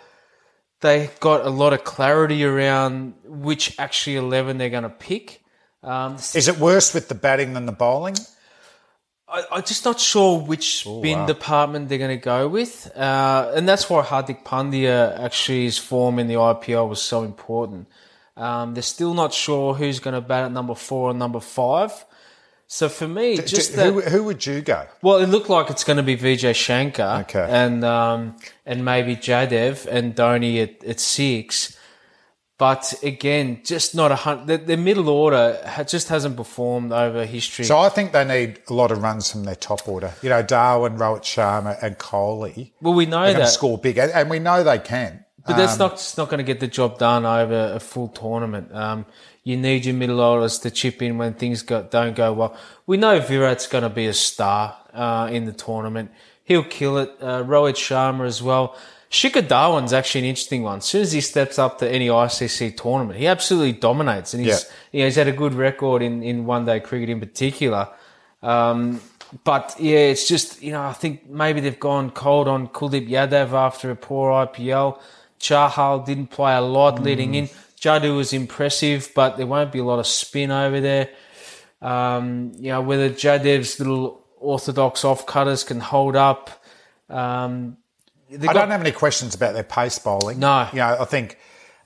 they got a lot of clarity around which actually 11 they're going to pick. Um, Is it worse with the batting than the bowling? I, I'm just not sure which spin department they're going to go with, uh, and that's why Hardik Pandya actually his form in the IPL was so important. Um, they're still not sure who's going to bat at number four and number five. So for me, D- just who, that, who would you go? well, it looked like it's going to be Vijay Shankar Okay. and um, and maybe Jadhav and Dhoni at, at six. But again, just not a hundred. The, the middle order just hasn't performed over history. So I think they need a lot of runs from their top order. You know, Dhawan, Rohit Sharma, and Kohli. well, we know that, score big, and, and we know they can. but that's Um, not it's not going to get the job done over a full tournament. Um, you need your middle orders to chip in when things go, don't go well. We know Virat's going to be a star uh, in the tournament. He'll kill it. Uh, Rohit Sharma as well. Shikhar Dhawan's actually an interesting one. As soon as he steps up to any ICC tournament, he absolutely dominates, and he's Yeah. you know, he's had a good record in, in one day cricket in particular. Um, but yeah, it's just you know I think maybe they've gone cold on Kuldeep Yadav after a poor IPL. Chahal didn't play a lot leading in. Jadu was impressive, but there won't be a lot of spin over there. Um, you know whether Jadhav's little orthodox off cutters can hold up. Um, I got- don't have any questions about their pace bowling. No. You know, I think,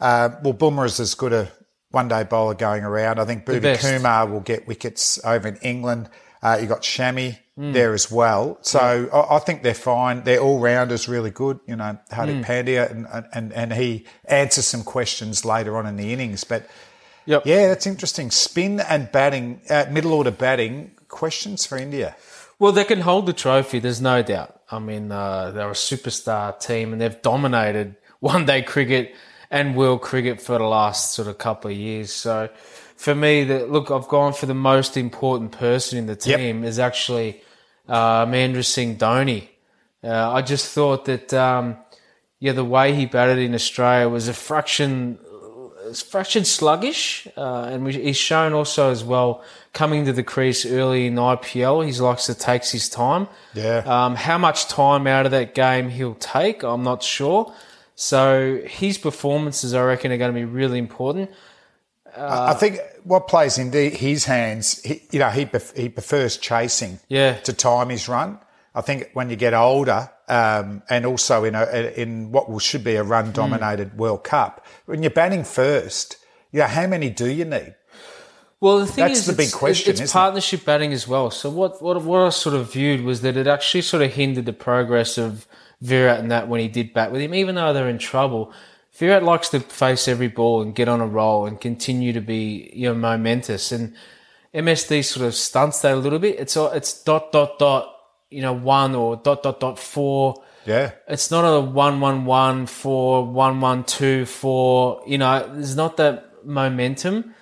uh, well, Boomer is as good a one day bowler going around. I think Bhuvi. Kumar will get wickets over in England. Uh, you got Shami Hmm. there as well. So I, I think they're fine. Their all rounders really good. You know, Hardik Hmm. Pandya, and, and, and he answers some questions later on in the innings. But Yep. yeah, that's interesting. Spin and batting, uh, middle order batting, questions for India. Well, they can hold the trophy. There's no doubt. I mean, uh, they're a superstar team, and they've dominated <laughs> one-day cricket and world cricket for the last sort of couple of years. So, for me, the, look, I've gone for the most important person in the Yep. team is actually uh, Mahendra Singh Dhoni. Uh, I just thought that, um, yeah, the way he batted in Australia was a fraction it's fraction sluggish, uh, and we, he's shown also as well coming to the crease early in IPL. He likes to takes his time. Yeah. Um, how much time out of that game he'll take, I'm not sure. So his performances, I reckon, are going to be really important. I think what plays into his hands, he, you know, he he prefers chasing Yeah. to time his run. I think when you get older, um, and also in a, in what will, should be a run dominated World Cup, when you're batting first, you know, how many do you need? Well, the thing That's is, the big it's- question, It's, isn't it? partnership batting as well. So what, what what I sort of viewed was that it actually sort of hindered the progress of Virat and that when he did bat with him, even though they're in trouble. Virat likes to face every ball and get on a roll and continue to be you know momentous. And MSD sort of stunts that a little bit. It's all- it's dot dot dot you know one or dot dot dot four. Yeah. It's not a one one one four one one two four. You know, there's not that momentum.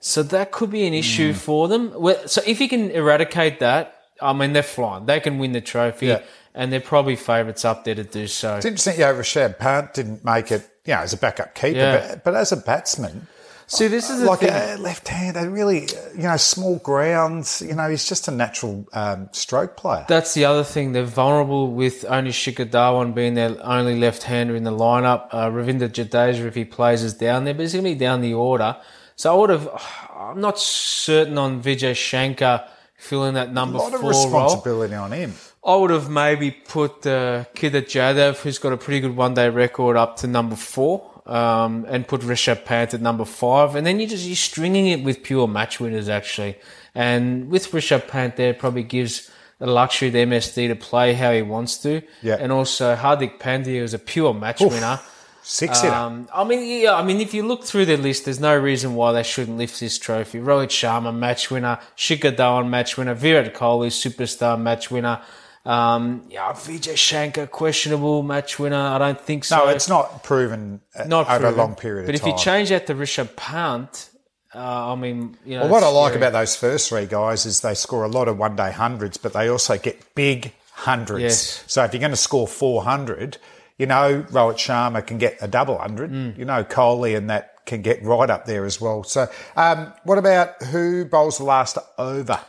So that could be an issue mm. for them. So if you can eradicate that, I mean, they're flying. They can win the trophy, Yeah. and they're probably favourites up there to do so. It's interesting, yeah, Rishabh Pant didn't make it, you know, as a backup keeper, Yeah. but, but as a batsman, See, this is like a left hand, a really, you know, small grounds, you know, he's just a natural um, stroke player. That's the other thing. They're vulnerable with only Shikhar Dhawan being their only left-hander in the lineup. Uh, Ravindra Jadeja, if he plays, is down there, but he's going to be down the order. So I would have. I'm not certain on Vijay Shankar filling that number a number lot of four role. responsibility on him. I would have maybe put uh, Jadhav, who's got a pretty good one-day record, up to number four, um, and put Rishabh Pant at number five, and then you just you're stringing it with pure match winners actually, and with Rishabh Pant there, probably gives the luxury to MSD to play how he wants to, Yeah. and also Hardik Pandya is a pure match winner. Six. Um, I mean, yeah, I mean, if you look through their list, there's no reason why they shouldn't lift this trophy. Rohit Sharma, match winner. Shikhar Dhawan, match winner. Virat Kohli, superstar, match winner. Um, yeah, Vijay Shankar, questionable match winner. I don't think so. no, it's not proven not over proven. a long period But if time. you change that to Rishabh Pant, uh, I mean, you know, Well, what I like scary. about those first three guys is they score a lot of one day hundreds, but they also get big hundreds. Yes. So if you're going to score 400, you know, Rohit Sharma can get a double hundred. Mm. You know, Kohli and that can get right up there as well. So, um, what about who bowls the last over?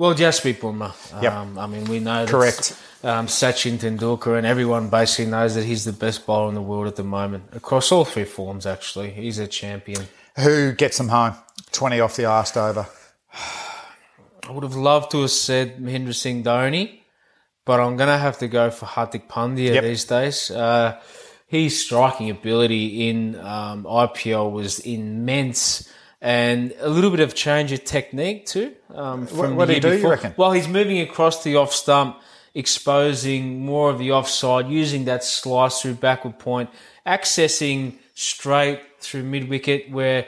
Well, Jasprit Bumrah. Yep. Um, I mean, we know that Correct. Um, Sachin Tendulkar and everyone basically knows that he's the best bowler in the world at the moment across all three forms. Actually, he's a champion. Who gets them home? 20 off the last over. I would have loved to have said Mahendra Singh Dhoni, but I'm going to have to go for Hardik Pandya Yep. these days. Uh, his striking ability in um, IPL was immense. And a little bit of change of technique too. Um, from what he year do, you before. reckon? Well, he's moving across the off stump, exposing more of the offside, using that slice through backward point, accessing straight through mid wicket where.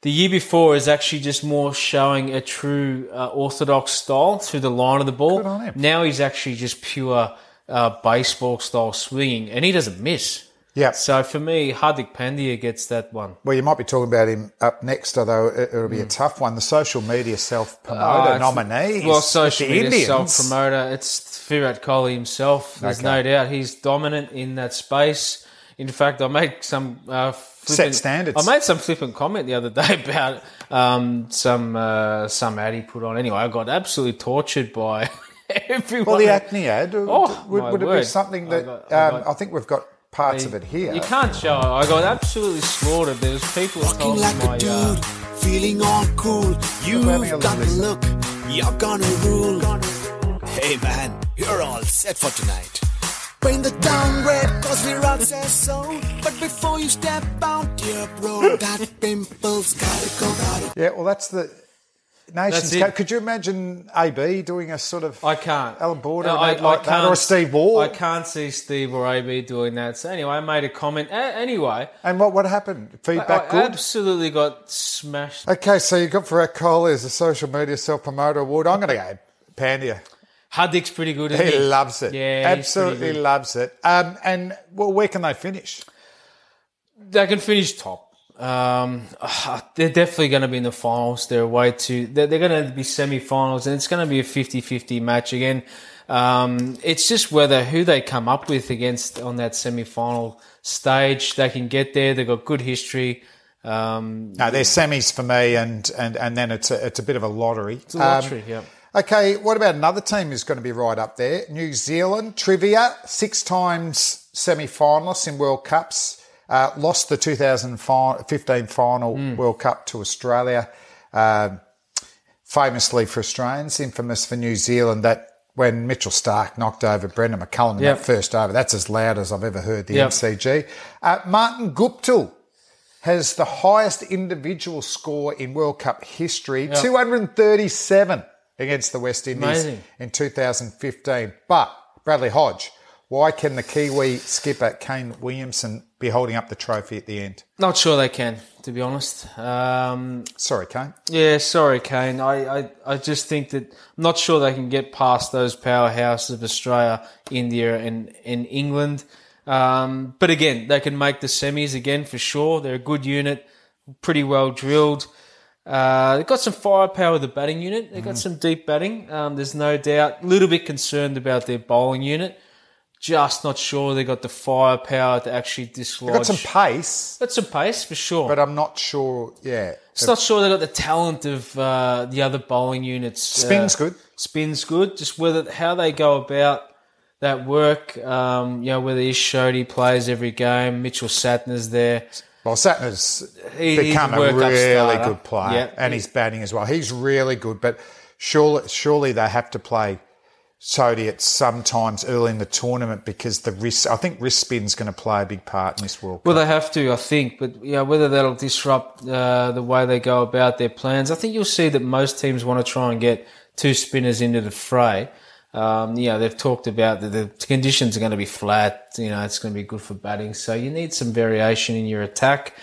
The year before is actually just more showing a true uh, orthodox style through the line of the ball. Good on him. Now he's actually just pure uh, baseball style swinging, and he doesn't miss. Yeah. So for me, Hardik Pandya gets that one. Well, you might be talking about him up next, although it, it'll be a tough one. The social media self promoter. Uh, it's- nominee. Well, social the media self promoter. It's Virat Kohli himself. There's Okay. no doubt he's dominant in that space. In fact, I made some uh, flippant, standards. I made some flippant comment the other day <laughs> about um, some uh, some ad he put on. Anyway, I got absolutely tortured by <laughs> everyone. Well, the acne ad. Oh, would, would it be something I that got- I um, I think we've got parts of it here? You can't show it. I got absolutely slaughtered. There was people that told Walking like my. a Uh, dude, feeling all cool. You've got to listen. look, you're gonna rule. Hey man, you're all set for tonight. Paint the town red, cause we're out says so. But before you step out, dear bro, that <laughs> pimple's gotta go, gotta Yeah, well, that's the Nations. Cup. Could you imagine AB doing a sort of I can't. Allan Border No, like that, or Steve Waugh? I can't see Steve or AB doing that. So anyway, I made a comment. A- anyway, And what what happened? Feedback I good. absolutely got smashed. Okay, so you got Virat Kohli as a social media self promoter award. I'm going to go Pandya. Hardik's pretty good. Isn't He he, loves it. Yeah, absolutely loves it. Um, and well, where can they finish? They can finish top. Um, ah, they're definitely going to be in the finals. They're way to. They're, they're going to be semi-finals, and it's going to be a 50-50 match again. Um, it's just whether who they come up with against on that semi-final stage. They can get there. They've got good history. Um, No, they're semis for me, and and and then it's a it's a bit of a lottery. It's a lottery, yeah. Okay, what about another team who's going to be right up there? New Zealand trivia, six times semi-finalists in World Cups. Uh, lost the 2015 final Hmm. World Cup to Australia. Um famously for Australians, infamous for New Zealand. That when Mitchell Starc knocked over Brendon McCullum in Yep. that first over, that's as loud as I've ever heard the Yep. MCG. Uh, Martin Guptill has the highest individual score in World Cup history, 237 against the West Indies Amazing. in 2015. But Bradley Hodge, why can the Kiwi skipper Kane Williamson be holding up the trophy at the end? not sure they can, to be honest. Um, Sorry, Kane. Yeah, sorry, Kane. I, I, I just think that I'm not sure they can get past those powerhouses of Australia, India, and, and England. Um, but again, they can make the semis again for sure. They're a good unit, pretty well drilled. Uh, they've got some firepower with the batting unit. They've got some deep batting. Um, there's no doubt. A little bit concerned about their bowling unit. Just not sure they got the firepower to actually dislodge. Got some pace, got some pace for sure. but I'm not sure. Yeah, It's not sure they got the talent of uh, the other bowling units. Spin's Uh, good. Spin's good. Just whether how they go about that work. Um, you know whether Ish Sodhi plays every game. Mitchell Santner's there. Well, Santner's He- become a really good player, Yeah. and he's batting as well. He's really good, but surely, surely they have to play Sodhi at some times early in the tournament because the risk. I think wrist spin's going to play a big part in this World Cup. Well, they have to, I think, but yeah, whether that'll disrupt uh, the way they go about their plans, I think you'll see that most teams want to try and get two spinners into the fray. Um, you know, they've talked about that the conditions are going to be flat. You know, it's going to be good for batting, so you need some variation in your attack.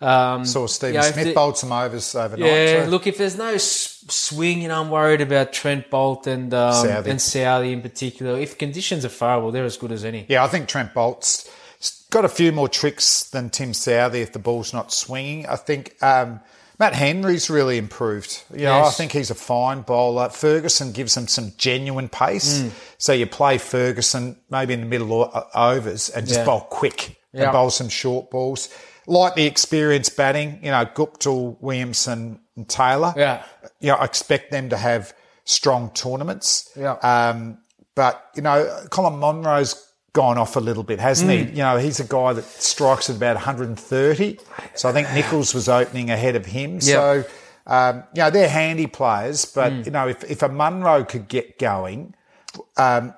Um, Saw Stephen you know, Smith the- bowled some overs overnight. Yeah, too. look, if there's no swing, you know, I'm worried about Trent Boult and um, Southey. and Southey in particular. If conditions are favourable, they're as good as any. Yeah, I think Trent Boult's got a few more tricks than Tim Southey if the ball's not swinging. I think um, Matt Henry's really improved. You know, I think he's a fine bowler. Ferguson gives him some genuine pace. Mm. So you play Ferguson maybe in the middle overs and just Yeah. bowl quick and bowl some short balls. Like the experienced batting, you know, Guptill, Williamson, and Taylor. Yeah. You know, I expect them to have strong tournaments. Yeah. Um, but you know, Colin Munro's gone off a little bit, hasn't Mm. he? You know, he's a guy that strikes at about 130. So I think Nicholls was opening ahead of him. So, um, you know, they're handy players, but Mm. you know, if, if a Munro could get going, um,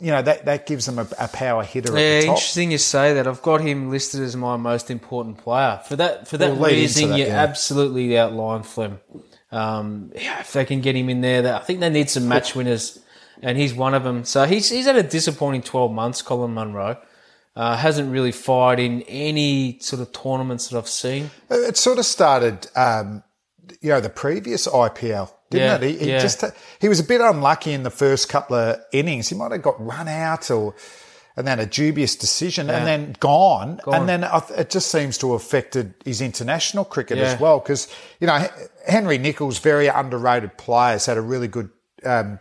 you know that that gives them a, a power hitter Yeah, at the top. interesting you say that. I've got him listed as my most important player. For that for that We'll reason, that, you yeah. absolutely outlined Flem. Um, yeah, if they can get him in there, that, I think they need some match winners, and he's one of them. So he's he's had a disappointing twelve months. Colin Munro uh, hasn't really fired in any sort of tournaments that I've seen. It sort of started, um, you know, the previous IPL, didn't Yeah, it? He, he yeah. just he was a bit unlucky in the first couple of innings. He might have got run out or. And then a dubious decision, and then gone, and then it just seems to have affected his international cricket Yeah. as well. Because you know Henry Nicholls, very underrated player, has had a really good um,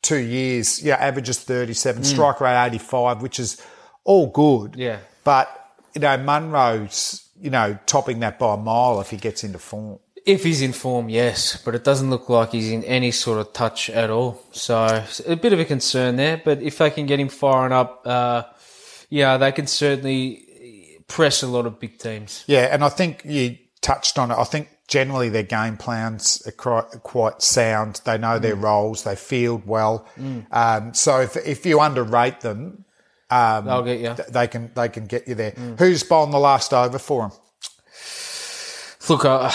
two years. Yeah, averages thirty-seven, strike rate eighty-five, which is all good. Mm. Yeah. But, you know, Munro's, you know, topping that by a mile if he gets into form. If he's in form, yes, but it doesn't look like he's in any sort of touch at all. So a bit of a concern there. But if they can get him firing up, uh, yeah, they can certainly press a lot of big teams. Yeah, and I think you touched on it. I think generally their game plans are quite, quite sound. They know Mm. their roles. They field well. Um, so if, if you underrate them, They'll get you. th- they can they can get you there. Mm. Who's bowling the last over for them? Look, I,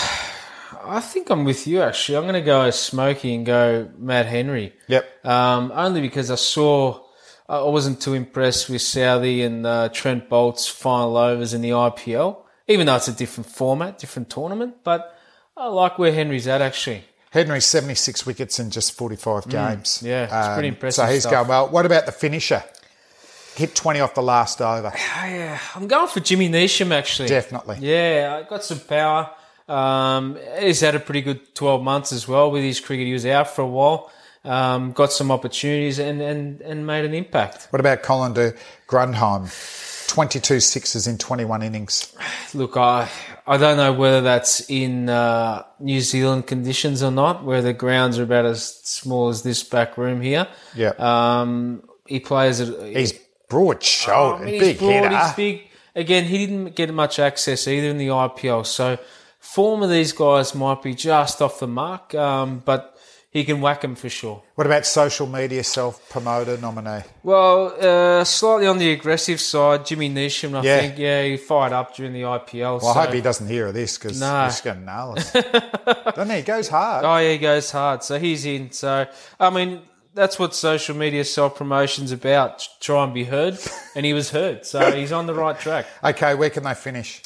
I think I'm with you actually. I'm going to go Smokey and go Matt Henry. Yep. Um, only because I saw I wasn't too impressed with Southey and uh, Trent Boult's final overs in the IPL, even though it's a different format, different tournament. But I like where Henry's at actually. Henry's 76 wickets in just 45 games. Mm. yeah, it's pretty impressive So he's stuff. going well. What about the finisher? Hit 20 off the last over. <sighs> Yeah, I'm going for Jimmy Neesham actually. Definitely. Yeah, I got some power. Um, he's had a pretty good 12 months as well with his cricket. He was out for a while. Um, got some opportunities and, and, and made an impact. What about Colin de Grandhomme? 22 sixes in 21 innings. Look, I I don't know whether that's in uh, New Zealand conditions or not, where the grounds are about as small as this back room here. Yeah. Um, he plays at He's broad shouldered, I mean, big broad, hitter. he's big. Again, he didn't get much access either in the IPL. So form of these guys might be just off the mark, um, but he can whack them for sure. What about social media self promoter nominee? Well, uh, slightly on the aggressive side, Jimmy Neesham, I Yeah. think, yeah, he fired up during the IPL. Well, so. I hope he doesn't hear of this because No. he's going to nail us. <laughs> Doesn't he? He goes hard. Oh, yeah, he goes hard. So he's in. So, I mean, that's what social media self promotion's about. Try and be heard. And he was heard. So he's on the right track. <laughs> Okay, where can they finish?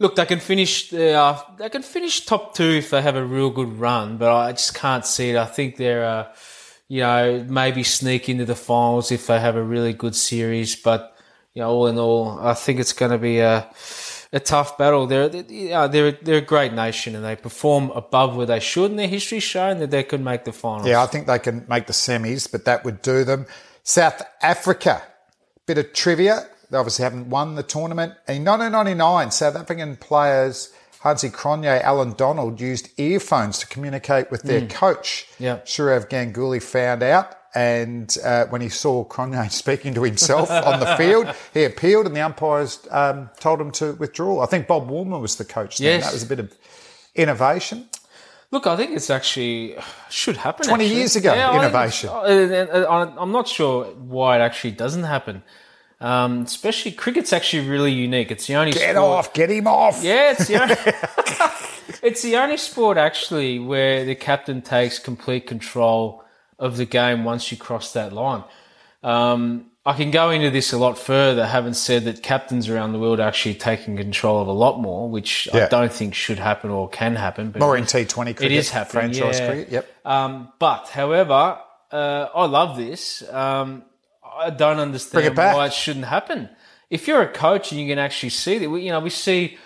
Look, they can finish. Uh, they can finish top two if they have a real good run, but I just can't see it. I think they're, uh, you know, maybe sneak into the finals if they have a really good series. But you know, all in all, I think it's going to be a a tough battle. They're they, you know, they're they're a great nation and they perform above where they should, and their history's shown that they could make the finals. Yeah, I think they can make the semis, but that would do them. South Africa, bit of trivia. They obviously haven't won the tournament. In 1999, South African players Hansie Cronje, Allan Donald used earphones to communicate with their coach. Hmm. Yeah. Sourav Ganguly found out. And uh, when he saw Cronje <laughs> speaking to himself on the field, he appealed and the umpires um, told him to withdraw. I think Bob Woolmer was the coach then. Yes. That was a bit of innovation. Look, I think it's actually should happen. 20 actually. years ago, I think innovation. it's- uh, I'm not sure why it actually doesn't happen. Um, especially cricket's actually really unique. It's the only Get sport. off, get him off. Yeah, it's the only, <laughs> it's the only sport actually where the captain takes complete control of the game once you cross that line. Um, I can go into this a lot further, having said that captains around the world are actually taking control of a lot more, which Yeah. I don't think should happen or can happen. But More in T20 cricket. is happening, Franchise yeah. cricket, yep. um, but, however, uh, I love this. Um, I don't understand it why it shouldn't happen. If you're a coach and you can actually see that, we, you know, we see,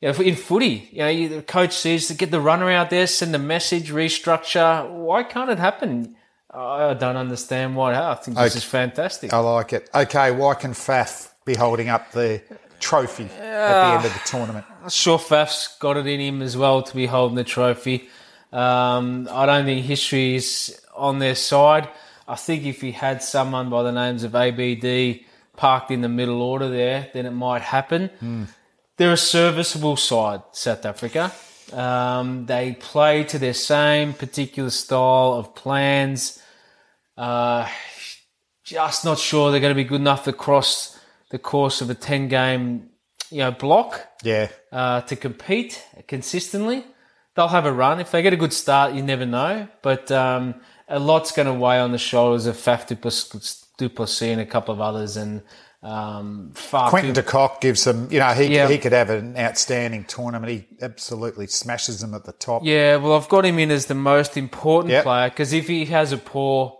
you know, in footy, you know, you, the coach says to get the runner out there, send the message, restructure. Why can't it happen? I don't understand why. I think this Okay. is fantastic. I like it. Okay, why can Faf be holding up the trophy at the end of the tournament? sure Faf's got it in him as well to be holding the trophy. Um, I don't think history is on their side. I think if he had someone by the names of ABD parked in the middle order there, then it might happen. They're a serviceable side, South Africa. Um, they play to their same particular style of plans. Uh, just not sure they're going to be good enough to cross the course of a ten game, you know, block Yeah. uh, to compete consistently. They'll have a run if they get a good start. You never know, but um, a lot's going to weigh on the shoulders of Faf du Plessis, and a couple of others, and um, far Quinton de Kock gives them, you know, he, Yeah. he could have an outstanding tournament. He absolutely smashes them at the top. Yeah, well, I've got him in as the most important Yep. player because if he has a poor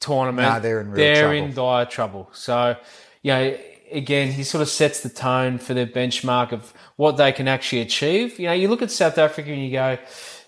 tournament, Nah, they're in real they're in dire trouble. So, you know, again, he sort of sets the tone for their benchmark of what they can actually achieve. You know, you look at South Africa and you go,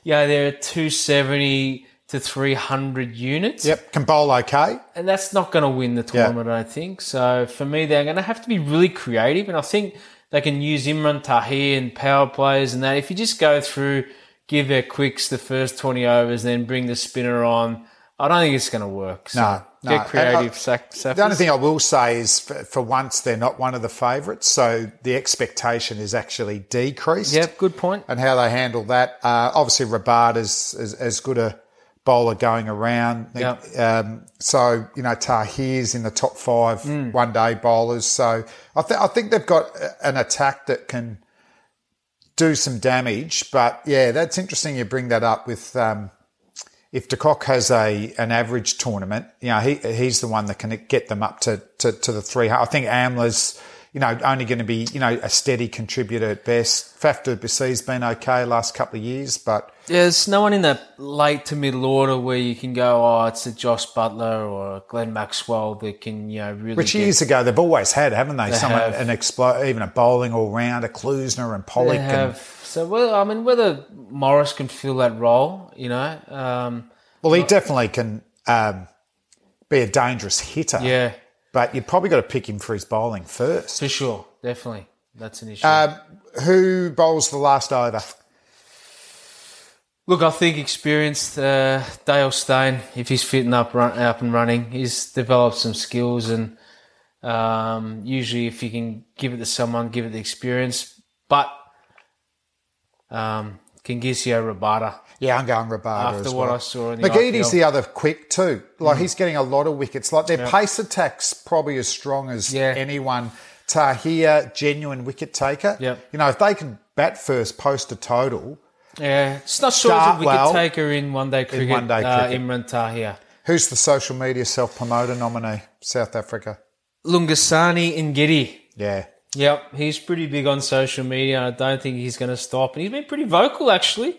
yeah, they're 270 to 300 units. Yep. Can bowl okay. And that's not going to win the tournament, I think. So for me, they're going to have to be really creative. And I think they can use Imran Tahir and power plays and that. If you just go through, give their quicks the first 20 overs, then bring the spinner on, I don't think it's going to work. So No, no. Get creative, I- sack, The only thing I will say is for, for once they're not one of the favourites, so the expectation is actually decreased. Yep, good point. And how they handle that. Uh, obviously, Rabat is, is as good a bowler going around. Yep. Um, so, you know, Tahir's in the top five Hmm. one day bowlers. So I, th- I think they've got an attack that can do some damage. But yeah, that's interesting you bring that up with. Um, if De Kock has a an average tournament, you know, he he's the one that can get them up to, to, to the three. I think Amla's, you know, only going to be, you know, a steady contributor at best. Faf du has been okay last couple of years, but There's no one in the late to middle order where you can go, oh, it's a Jos Buttler or a Glenn Maxwell that can, you know, really. which get- years ago they've always had, haven't they? They Someone have. an explo- even a bowling all round, a Klusener and Pollock. They and, have. So, well, I mean, whether Morris can fill that role, you know, um, well, he definitely can um, be a dangerous hitter. yeah, but you've probably got to pick him for his bowling first. for sure, definitely, that's an issue. Um, who bowls the last over? Look, I think experienced uh, Dale Steyn, if he's fitting up, run, up and running, he's developed some skills, and um, usually, if you can give it to someone, give it the experience. But um, Kagiso Rabada, Yeah, I'm going Rabada after as what well. I saw in the McGeady's IPL. the other quick too. Like he's getting a lot of wickets. Like their pace attack's probably as strong as Yeah. anyone. Tahir, genuine wicket taker. Yep. You know, if they can bat first, post a total. Yeah, it's not sure as a wicket well taker in one day cricket. one-day uh, cricket. Imran Tahir. Who's the social media self promoter nominee? South Africa. Lungisani Ngidi. Yeah. Yep, he's pretty big on social media. I don't think he's going to stop. And he's been pretty vocal, actually.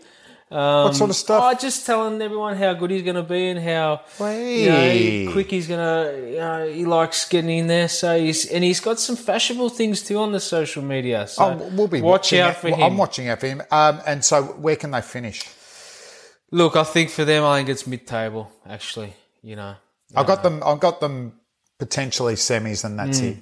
What sort of um, stuff? Oh, just telling everyone how good he's going to be and how you know, quick he's going to. You know, he likes getting in there. So he's and he's got some fashionable things too on the social media. So Oh, we'll be watch watching out for him. I'm watching out for him. Um, and so, where can they finish? Look, I think for them, I think it's mid-table. Actually, you know, I've got uh, them. I've got them potentially semis, and that's hmm. it.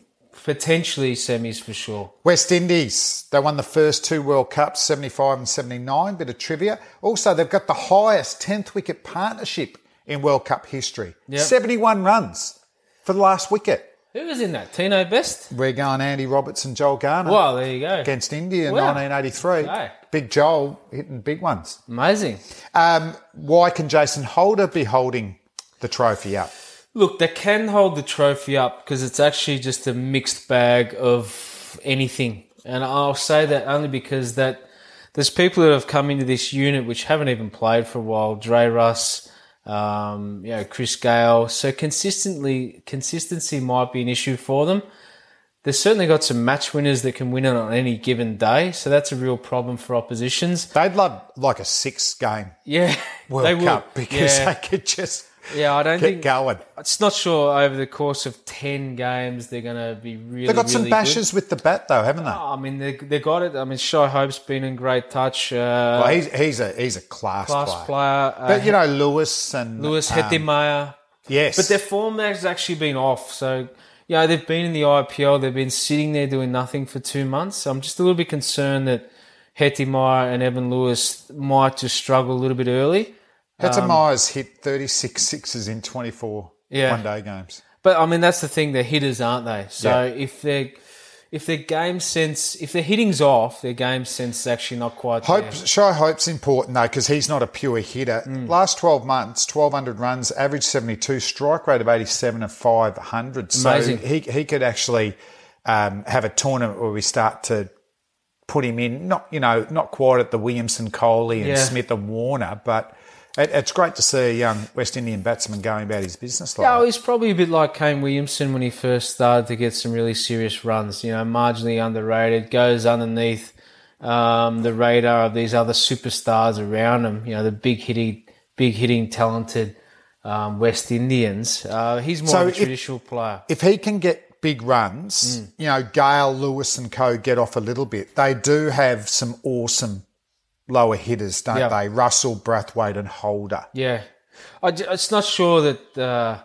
Potentially semis for sure. West Indies, they won the first two World Cups, 75 and 79, bit of trivia. Also, they've got the highest 10th wicket partnership in World Cup history. Yep. 71 runs for the last wicket. Who was in that? Tino Best. We're going Andy Roberts and Joel Garner Well, there you go. against India in Wow. 1983. Okay. Big Joel hitting big ones. Amazing. Um, why can Jason Holder be holding the trophy up? Look, they can hold the trophy up because it's actually just a mixed bag of anything. And I'll say that only because that there's people that have come into this unit which haven't even played for a while. Dre Russ, um, you know, Chris Gayle. So consistently, consistency might be an issue for them. They've certainly got some match winners that can win it on any given day. So that's a real problem for oppositions. They'd love like a six game Yeah, <laughs> World they would. Cup because yeah. they could just yeah, I don't get think going. It's not sure over the course of 10 games they're going to be really They've got some really bashes with the bat though, haven't they? Good. I mean, they, they got it. I mean, Shai Hope's been in great touch. Uh, Well, he's he's a he's a class, class player. player. Uh, But you know, Lewis and Lewis um, Hetmyer. yes, But their form has actually been off. So, you know, they've been in the IPL. They've been sitting there doing nothing for two months. So I'm just a little bit concerned that Hetmyer and Evan Lewis might just struggle a little bit early. Peter Myers hit 36 sixes in 24 Yeah. one day games. But I mean, that's the thing. They're hitters, aren't they? So Yeah. if they're if their game sense, if their hitting's off, their game sense is actually not quite Hope, there. Shai Hope's important though because he's not a pure hitter. Mm. Last 12 months, 1,200 runs, average 72, strike rate of 87 and 500. Amazing. So he, he could actually um, have a tournament where we start to put him in, not, you know, not quite at the Williamson, Kohli and Yeah. Smith and Warner, but it, it's great to see a young West Indian batsman going about his business like that. he's probably a bit like Kane Williamson when he first started to get some really serious runs. You know, marginally underrated, goes underneath um, the radar of these other superstars around him. You know, the big hitting, big hitting, talented um, West Indians. Uh, he's more So of a if- traditional player. if he can get big runs, Mm. you know, Gayle, Lewis and co get off a little bit. They do have some awesome lower hitters, don't Yeah. they? Russell, Brathwaite and Holder. Yeah, I, it's not sure that. Uh,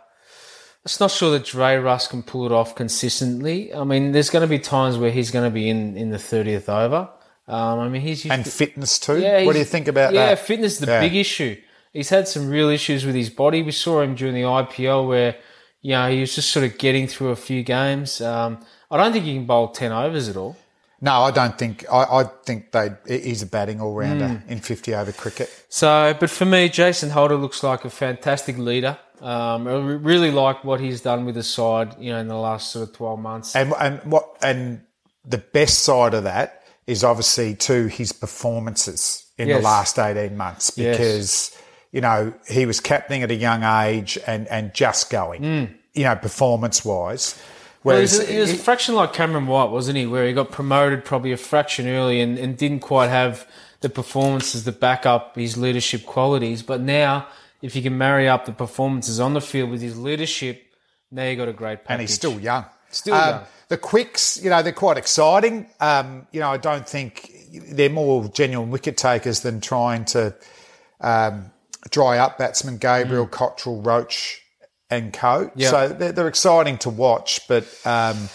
it's not sure that Dre Russ can pull it off consistently. I mean, there's going to be times where he's going to be in, in the 30th over. Um, I mean, he's And to- fitness too. Yeah, what do you think about yeah, that? fitness is the Yeah. big issue. He's had some real issues with his body. We saw him during the IPL where, you know, he was just sort of getting through a few games. Um, I don't think he can bowl 10 overs at all. No, I don't think. I, I think they. He's a batting all rounder Mm. in fifty over cricket. So, but for me, Jason Holder looks like a fantastic leader. Um, I really like what he's done with the side, you know, in the last sort of 12 months. And and what and the best side of that is obviously to his performances in the last eighteen months Yes. because you know he was captaining at a young age and and just going. You know, performance wise. Mm. Well, he Whereas was, he was a fraction like Cameron White, wasn't he? Where he got promoted probably a fraction early and, and didn't quite have the performances to back up his leadership qualities. But now, if you can marry up the performances on the field with his leadership, now you got a great package. and he's still young. Still Um, young. The quicks, you know, they're quite exciting. Um, you know, I don't think they're more genuine wicket takers than trying to um, dry up batsmen Gabriel, Cottrell, Roach, and co. Yeah. So they're, they're exciting to watch, but um,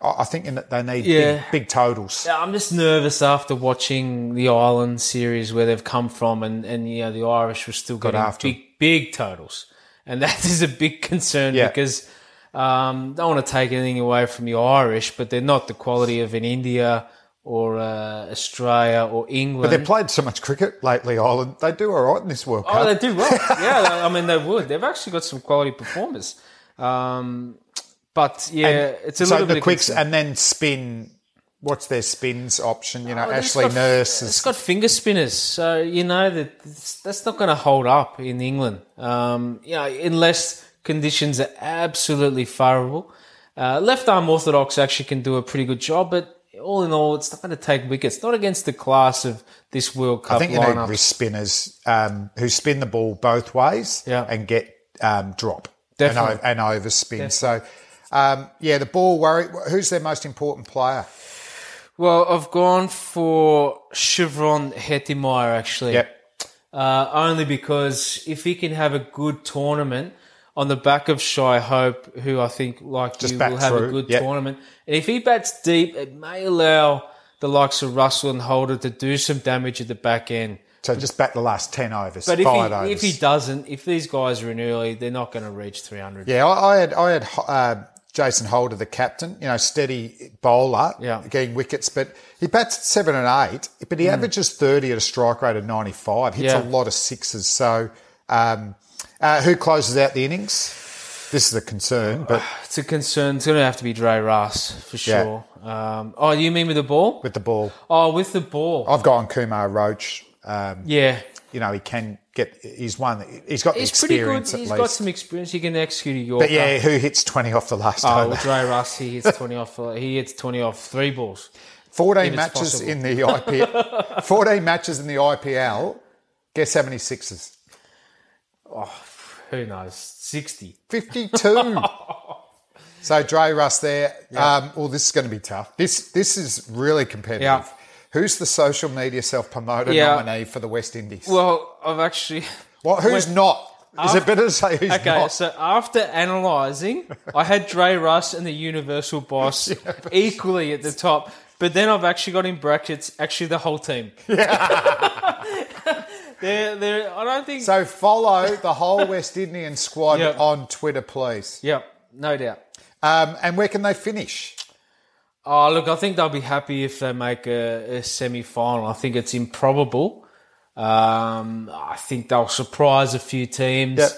I think in that they need Yeah. big, big totals. Yeah, I'm just nervous after watching the Ireland series where they've come from, and, and you know the Irish were still getting after big big totals, and that <laughs> is a big concern Yeah. because um, don't want to take anything away from the Irish, but they're not the quality of an India or uh, Australia or England. But they've played so much cricket lately, Ireland. They do all right in this World Oh, Cup. they do well. <laughs> yeah, I mean they would. They've actually got some quality performers. Um, but yeah, it's a so little the bit of quicks and then spin. What's their spins option? You know, Oh, Ashley got- Nurse It's got finger spinners, so you know that that's not going to hold up in England. Um, you know, unless conditions are absolutely favourable. Uh, left arm orthodox actually can do a pretty good job, but all in all, it's not going to take wickets. Not against the class of this World Cup I think you lineup. need wrist spinners um, who spin the ball both ways Yeah. and get um, drop Definitely. and, and overspin. So, um, yeah, the ball worry. Who's their most important player? Well, I've gone for Shimron Hetmyer actually. Yep. Uh, only because if he can have a good tournament on the back of Shai Hope, who I think, like Just you, will have a good yep. tournament. And if he bats deep, it may allow the likes of Russell and Holder to do some damage at the back end. So just bat the last ten overs, But if he, overs. if he doesn't, if these guys are in early, they're not going to reach 300. yeah, I, I had I had uh, Jason Holder, the captain. You know, steady bowler, Yeah. getting wickets, but he bats at seven and eight. But he averages thirty at a strike rate of ninety five. Hits. Yeah. a lot of sixes. So, um, uh, who closes out the innings? This is a concern, but It's a concern. It's going to have to be Dre Russ for Yeah. sure. Um, oh, you mean with the ball? with the ball, Oh, with the ball. I've gone Kemar Roach. Um, yeah. you know, he can get. He's one. He's got the He's pretty good. experience at He's least. got some experience. He can execute a Yorker. but yeah, who hits twenty off the last Oh, over? well, Dre <laughs> Russ, he hits 20 off. uh, He hits 20 off three balls. Fourteen matches possible. in the IPL. <laughs> Fourteen matches in the IPL. Guess how many sixes? Oh, who knows? 60. 52. <laughs> so Dre Russ there. Um, well, this is going to be tough. This this is really competitive. Yeah. Who's the social media self promoter Yeah. nominee for the West Indies? Well, I've actually. <laughs> well, who's when- not? Is it better to say who's Okay, not? so after analysing, I had Dre Russ and the Universal Boss <laughs> equally at the top, but then I've actually got in brackets actually the whole team. Yeah. They're, they're, I don't think. So follow the whole West Indian squad Yep. on Twitter, please. yep, no doubt. Um, and where can they finish? Oh, look, I think they'll be happy if they make a, a semi final. I think it's improbable. Um, I think they'll surprise a few teams. Yep.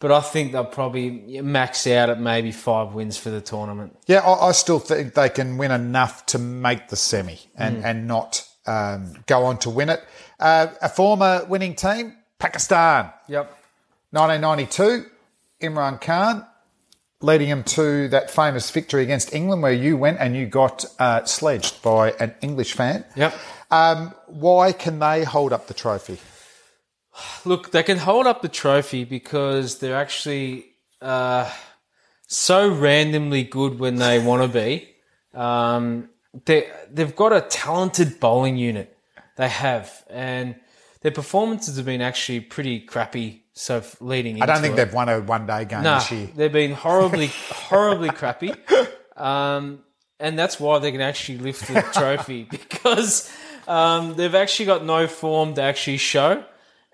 But I think they'll probably max out at maybe five wins for the tournament. Yeah, I, I still think they can win enough to make the semi and, and not um, go on to win it. Uh, a former winning team, Pakistan, Yep. 1992, Imran Khan, leading them to that famous victory against England where you went and you got uh, sledged by an English fan. Yep. Um, why can they hold up the trophy? Look, they can hold up the trophy because they're actually uh, so randomly good when they want to be. Um, they they've got a talented bowling unit. They have, and their performances have been actually pretty crappy. So leading, I don't think it. they've won a one day game Nah, this year. they've been horribly, <laughs> horribly crappy. Um, and that's why they can actually lift the <laughs> trophy because um, they've actually got no form to actually show.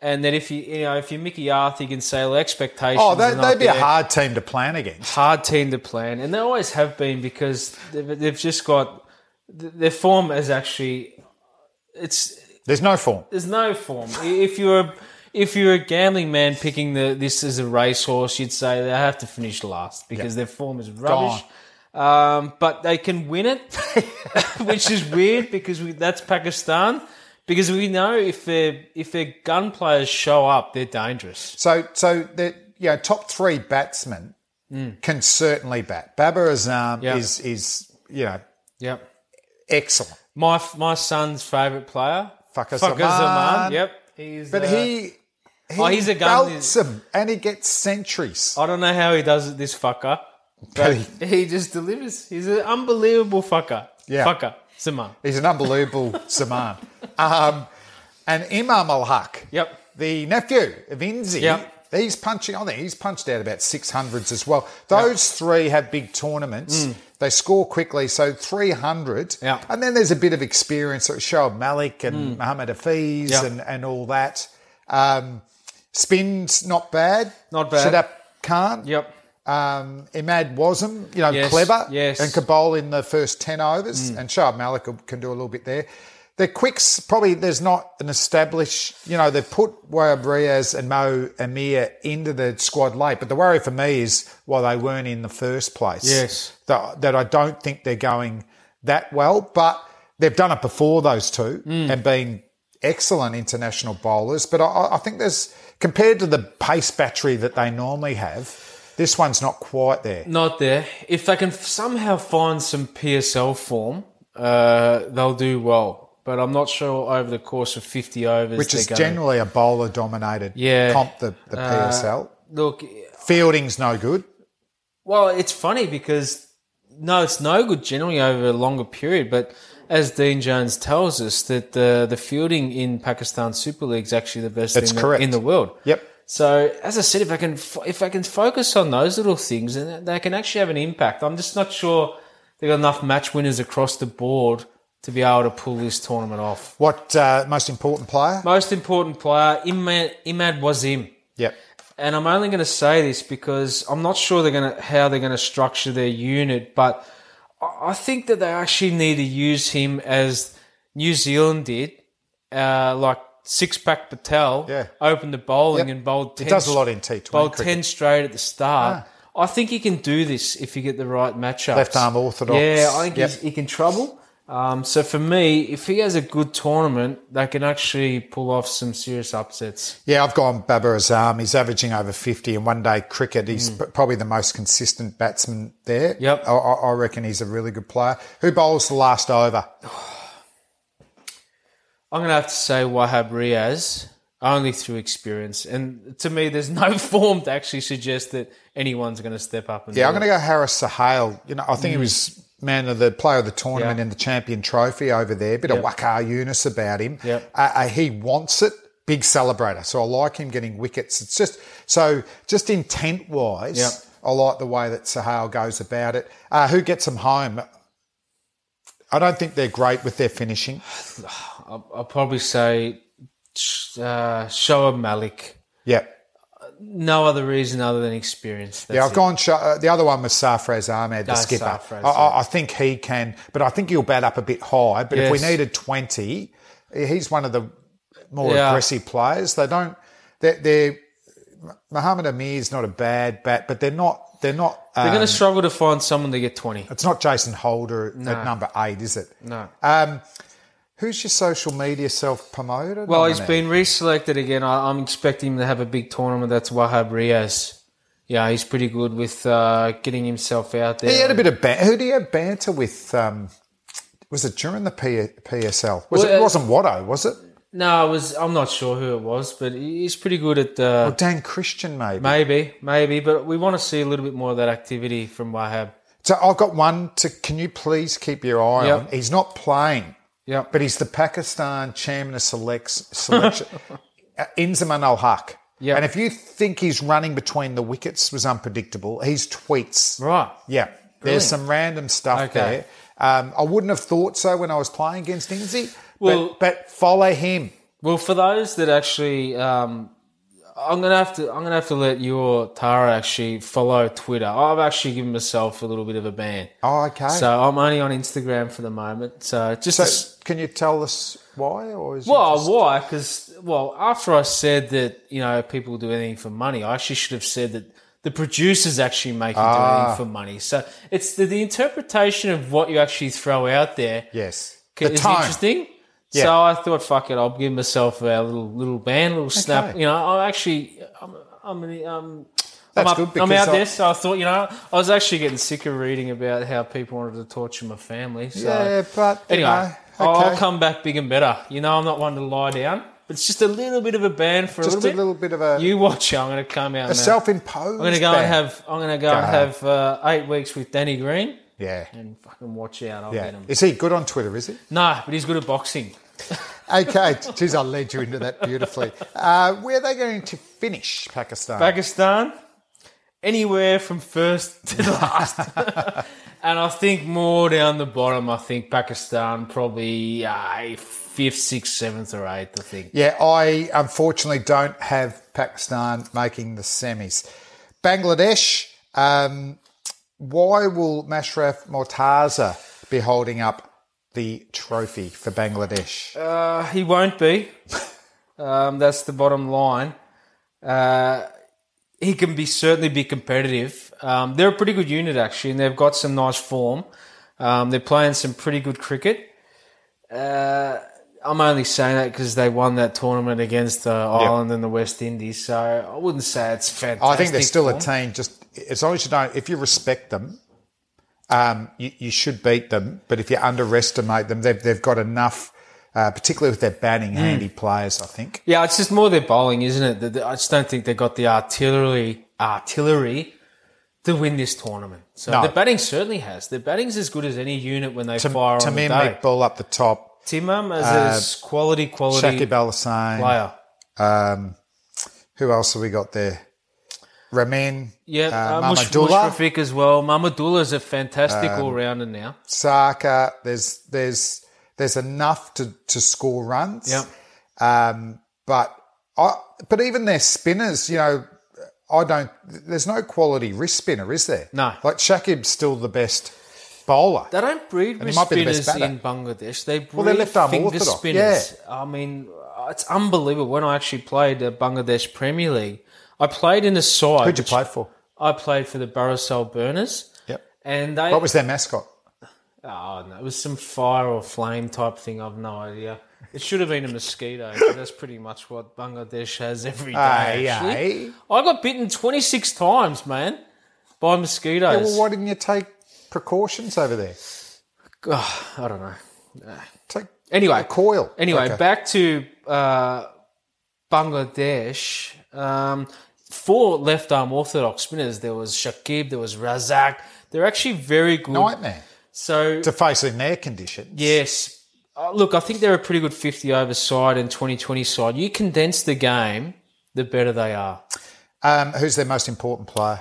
And that if you, you know, if you're Mickey Arthur, you can say, well, expectations. Oh, they, they'd be a hard team to plan against. hard team to plan, and they always have been because they've, they've just got their form is actually it's There's no form. there's no form. If you're a, if you're a gambling man picking the this as a racehorse, you'd say they have to finish last because their form is rubbish. Um, but they can win it, <laughs> <laughs> which is weird because we, that's Pakistan. Because we know if their if their gun players show up, they're dangerous. So, so the yeah top three batsmen can certainly bat. Babar Azam Mm. Yeah. is is you know Yep. excellent, My my son's favourite player, Fakhar Zaman. Zaman. Yep, he's. but uh, he he oh, he's a gun. belts him and he gets centuries. I don't know how he does it. This fucker, but <laughs> he just delivers. He's an unbelievable fucker. Yeah. fucker. Zaman. He's an unbelievable <laughs> Zaman. Um, and Imam-ul-Haq, Yep. the nephew of Inzi, Yep. he's punching on there. He's punched out about 600s as well. Those three have big tournaments. They score quickly, so 300. Mm. Yeah. And then there's a bit of experience, like Shoaib Malik and Hafeez Mm. Yep. and, and all that. Um, spin's not bad. Not bad. Shadab Khan. Yep. Um, Imad Wasim, you know, Yes, clever. yes. And Kabul in the first 10 overs. And Shoaib Malik can do a little bit there. The quicks, probably there's not an established, you know, they've put Wahab Riaz and Mo Amir into the squad late. But the worry for me is why they weren't in the first place. Yes. That, that I don't think they're going that well. But they've done it before, those two, and been excellent international bowlers. But I, I think there's, compared to the pace battery that they normally have, this one's not quite there. Not there. If they can somehow find some PSL form, uh, they'll do well. But I'm not sure over the course of 50 overs. Which is generally a bowler dominated Yeah. comp, the, the uh, PSL. Look, Fielding's no good. Well, it's funny because no, it's no good generally over a longer period. But as Dean Jones tells us, that the the fielding in Pakistan Super League is actually the best That's in the, correct. in the world. Yep. So as I said, if I can if I can focus on those little things, and they can actually have an impact. I'm just not sure they've got enough match winners across the board to be able to pull this tournament off. What uh, most important player? Most important player, Imad, Imad Wasim. Yep. And I'm only going to say this because I'm not sure they're going to how they're going to structure their unit, but I think that they actually need to use him as New Zealand did, uh, like six pack Patel, Yeah. opened the bowling Yep. and bowled. 10 It does a lot in T20 Bowled cricket. Ah. ten straight at the start. I think he can do this if you get the right matchups. Left arm orthodox. Yeah, I think Yep. he's, he can trouble. Um, so for me, if he has a good tournament, they can actually pull off some serious upsets. Yeah, I've gone Babar Azam. He's averaging over 50 in one day cricket. He's Hmm. p- probably the most consistent batsman there. Yep. I, I reckon he's a really good player. Who bowls the last over? <sighs> I'm going to have to say Wahab Riaz, only through experience. And to me, there's no <laughs> form to actually suggest that anyone's going to step up and Yeah, I'm going to go Haris Sohail. You know, I think he was man of the player of the tournament Yeah. in the champion trophy over there. Bit of Waqar Younis about him. Yep. Uh, uh, he wants it. Big celebrator. So I like him getting wickets. It's just so just intent wise. Yep. I like the way that Sohail goes about it. Uh, who gets them home? I don't think they're great with their finishing. <sighs> I'll, I'll probably say uh, Shoaib Malik. Yep. No other reason other than experience. That's yeah, I've it. gone. Uh, the other one was Sarfraz Ahmed, the Ah, skipper. Sarfraz, I, I, think he can, but I think he'll bat up a bit high. But if we needed twenty, he's one of the more Yeah. aggressive players. They don't. They're, they're Muhammad Amir's not a bad bat, but they're not. They're not. They're um, going to struggle to find someone to get twenty. It's not Jason Holder at number eight, is it? No. Um, who's your social media self promoter? Well, he's been reselected again. I, I'm expecting him to have a big tournament. That's Wahab Riaz. Yeah, he's pretty good with uh, getting himself out there. He had a bit of ban- who did he have banter with? Um, was it during the P- PSL? Was Well, it? It uh, wasn't Watto, was it? No, it was. I'm not sure who it was, but he's pretty good at. Uh, Or Dan Christian, maybe. maybe, maybe, but we want to see a little bit more of that activity from Wahab. So I've got one to. Can you please keep your eye Yep. on? He's not playing, Yep. but he's the Pakistan chairman of selects, selection. <laughs> uh, Inzamam-ul-Haq. Yep. And if you think he's running between the wickets was unpredictable, he's tweets. Right. Yeah. There's some random stuff Okay. there. Um, I wouldn't have thought so when I was playing against Inzy, Well- but, but follow him. Well, for those that actually, um, I'm gonna have to, I'm gonna have to let you or Tara actually follow Twitter. I've actually given myself a little bit of a ban, Oh, okay. so I'm only on Instagram for the moment. So just So, s- can you tell us why, or is it Well, just- why? Because well, after I said that you know people do anything for money, I actually should have said that the producers actually make you do Ah. anything for money. So it's the, the interpretation of what you actually throw out there yes, is the tone. interesting. Yeah. So I thought, fuck it, I'll give myself a little little band, little snap. Okay. You know, I actually, I'm, I'm, um, I'm, up, I'm out I- there, so I thought, you know, I was actually getting sick of reading about how people wanted to torture my family. So Yeah, but you Anyway, know, I'll, okay. I'll come back big and better. You know, I'm not one to lie down, but it's just a little bit of a ban for just a a little little bit. bit of a, You watch it. I'm going to come out. a man. self-imposed. I'm going to go ban. and have. I'm going to go, Go and have uh, eight weeks with Danny Green yeah, and fucking watch out. I'll yeah. get him. Is he good on Twitter? Is he? No, but he's good at boxing. <laughs> Okay, geez, I'll lead you into that beautifully. Uh, where are they going to finish, Pakistan? Pakistan, anywhere from first <laughs> to last. <laughs> and I think more down the bottom, I think Pakistan probably uh, fifth, sixth, seventh, or eighth, I think. Yeah, I unfortunately don't have Pakistan making the semis. Bangladesh, um, why will Mashrafe Mortaza be holding up the trophy for Bangladesh? Uh, he won't be. Um, that's the bottom line. Uh, he can be certainly be competitive. Um, they're a pretty good unit actually, and they've got some nice form. Um, they're playing some pretty good cricket. Uh, I'm only saying that because they won that tournament against uh, Ireland and the West Indies, so I wouldn't say it's fantastic. I think they're still form. a team. Just as long as you don't, if you respect them, um, you, you should beat them. But if you underestimate them, they've they've got enough, uh, particularly with their batting, Hmm. handy players. I think. Yeah, it's just more their bowling, isn't it? I just don't think they've got the artillery artillery to win this tournament. So No. the batting certainly has. Their batting's as good as any unit when they Tam- fire on the Tamim day. Iqbal up the top. Tamim as a quality, quality Shakib Al player. Um, who else have we got there? Ramin. Yeah, uh, uh, Mush, Mahmudullah. As well. Mahmudullah's a fantastic Um, all-rounder now. Saka. There's there's there's enough to, to score runs. Yep. Um, but I but even their spinners, you know, I don't. There's no quality wrist spinner, is there? No. Like Shakib's still the best bowler. They don't breed wrist might be the best spinners in Bangladesh. They breed Well, they're left arm finger orthodox, spinners. I mean, it's unbelievable. When I actually played the Bangladesh Premier League, I played in a side. Who'd you play for? I played for the Barisal Burners, Yep. and they. What was their mascot? Oh no, it was some fire or flame type thing. I've no idea. It should have been a mosquito. but that's pretty much what Bangladesh has every day. Aye, actually. aye. I got bitten twenty six times, man, by mosquitoes. Yeah, well, why didn't you take precautions over there? Oh, I don't know. Take Anyway, a coil. Anyway, Okay. back to uh, Bangladesh. Um, four left arm orthodox spinners. There was Shakib. There was Razak. They're actually very good. nightmare So to face in their conditions. yes, uh, look, I think they're a pretty good fifty over side and twenty twenty side. You condense the game, the better they are. Um, who's their most important player?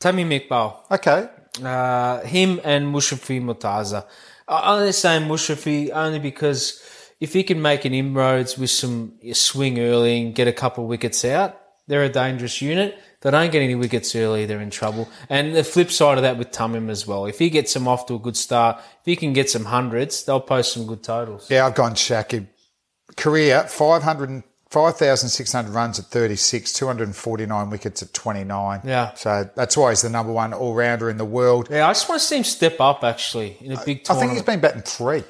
Tamim Iqbal. Okay. Uh, him and Mashrafe Mortaza. I only say Mashrafe only because if he can make an inroads with some swing early and get a couple of wickets out, They're a dangerous unit. They don't get any wickets early, they're in trouble. And the flip side of that with Tamim as well. If he gets them off to a good start, if he can get some hundreds, they'll post some good totals. Yeah, I've gone Shakib. Career 500 and- 5,600 runs at 36, 249 wickets at 29. Yeah. So that's why he's the number one all rounder in the world. Yeah, I just want to see him step up actually in a big I tournament. think he's been batting three.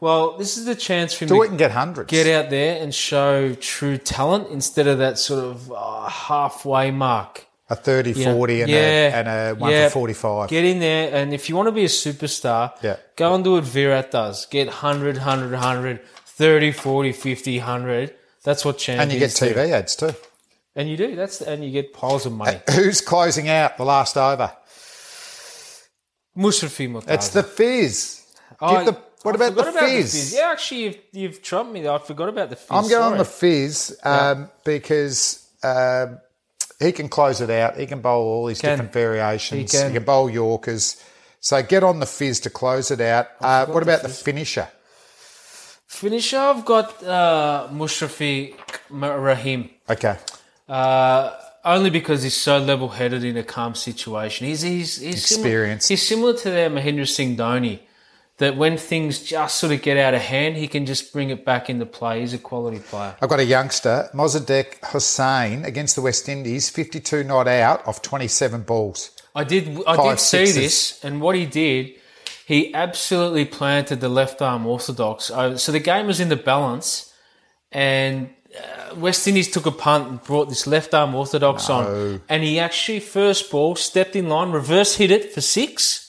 Well, this is the chance for him Do to it and get hundreds. get out there and show true talent instead of that sort of uh, halfway mark. A 30, You know, 40 and, a, and a one yeah. for 45. Get in there, and if you want to be a superstar, Yeah. go and do what Virat does. Get 100, 100, 100, 30, 40, 50, 100. That's what champions and you get do. TV ads too. And you do. That's and you get piles of money. Who's closing out the last over? Mashrafe Mortaza. It's the Fizz. Oh, Give the, what about the forgot Fizz? Yeah, actually, you've, you've trumped me. I forgot about the Fizz. I'm going on the Fizz um, because um, he can close it out. He can bowl all these Can. different variations. He He can. can. bowl Yorkers. So get on the Fizz to close it out. Uh, what about the Fizz. finisher? finisher. I've got uh, Mushrafi Rahim. Okay. Uh, only because he's so level-headed in a calm situation. He's he's, he's Experienced. Similar, he's similar to their Mahendra Singh Dhoni. That when things just sort of get out of hand, he can just bring it back into play. He's a quality player. I've got a youngster, Mosaddek Hossain, against the West Indies, 52 not out off 27 balls. I did I Five did see sixes. this, and what he did, he absolutely planted the left arm orthodox. Uh, So the game was in the balance, and uh, West Indies took a punt and brought this left arm orthodox on, and he actually first ball stepped in line, reverse hit it for six,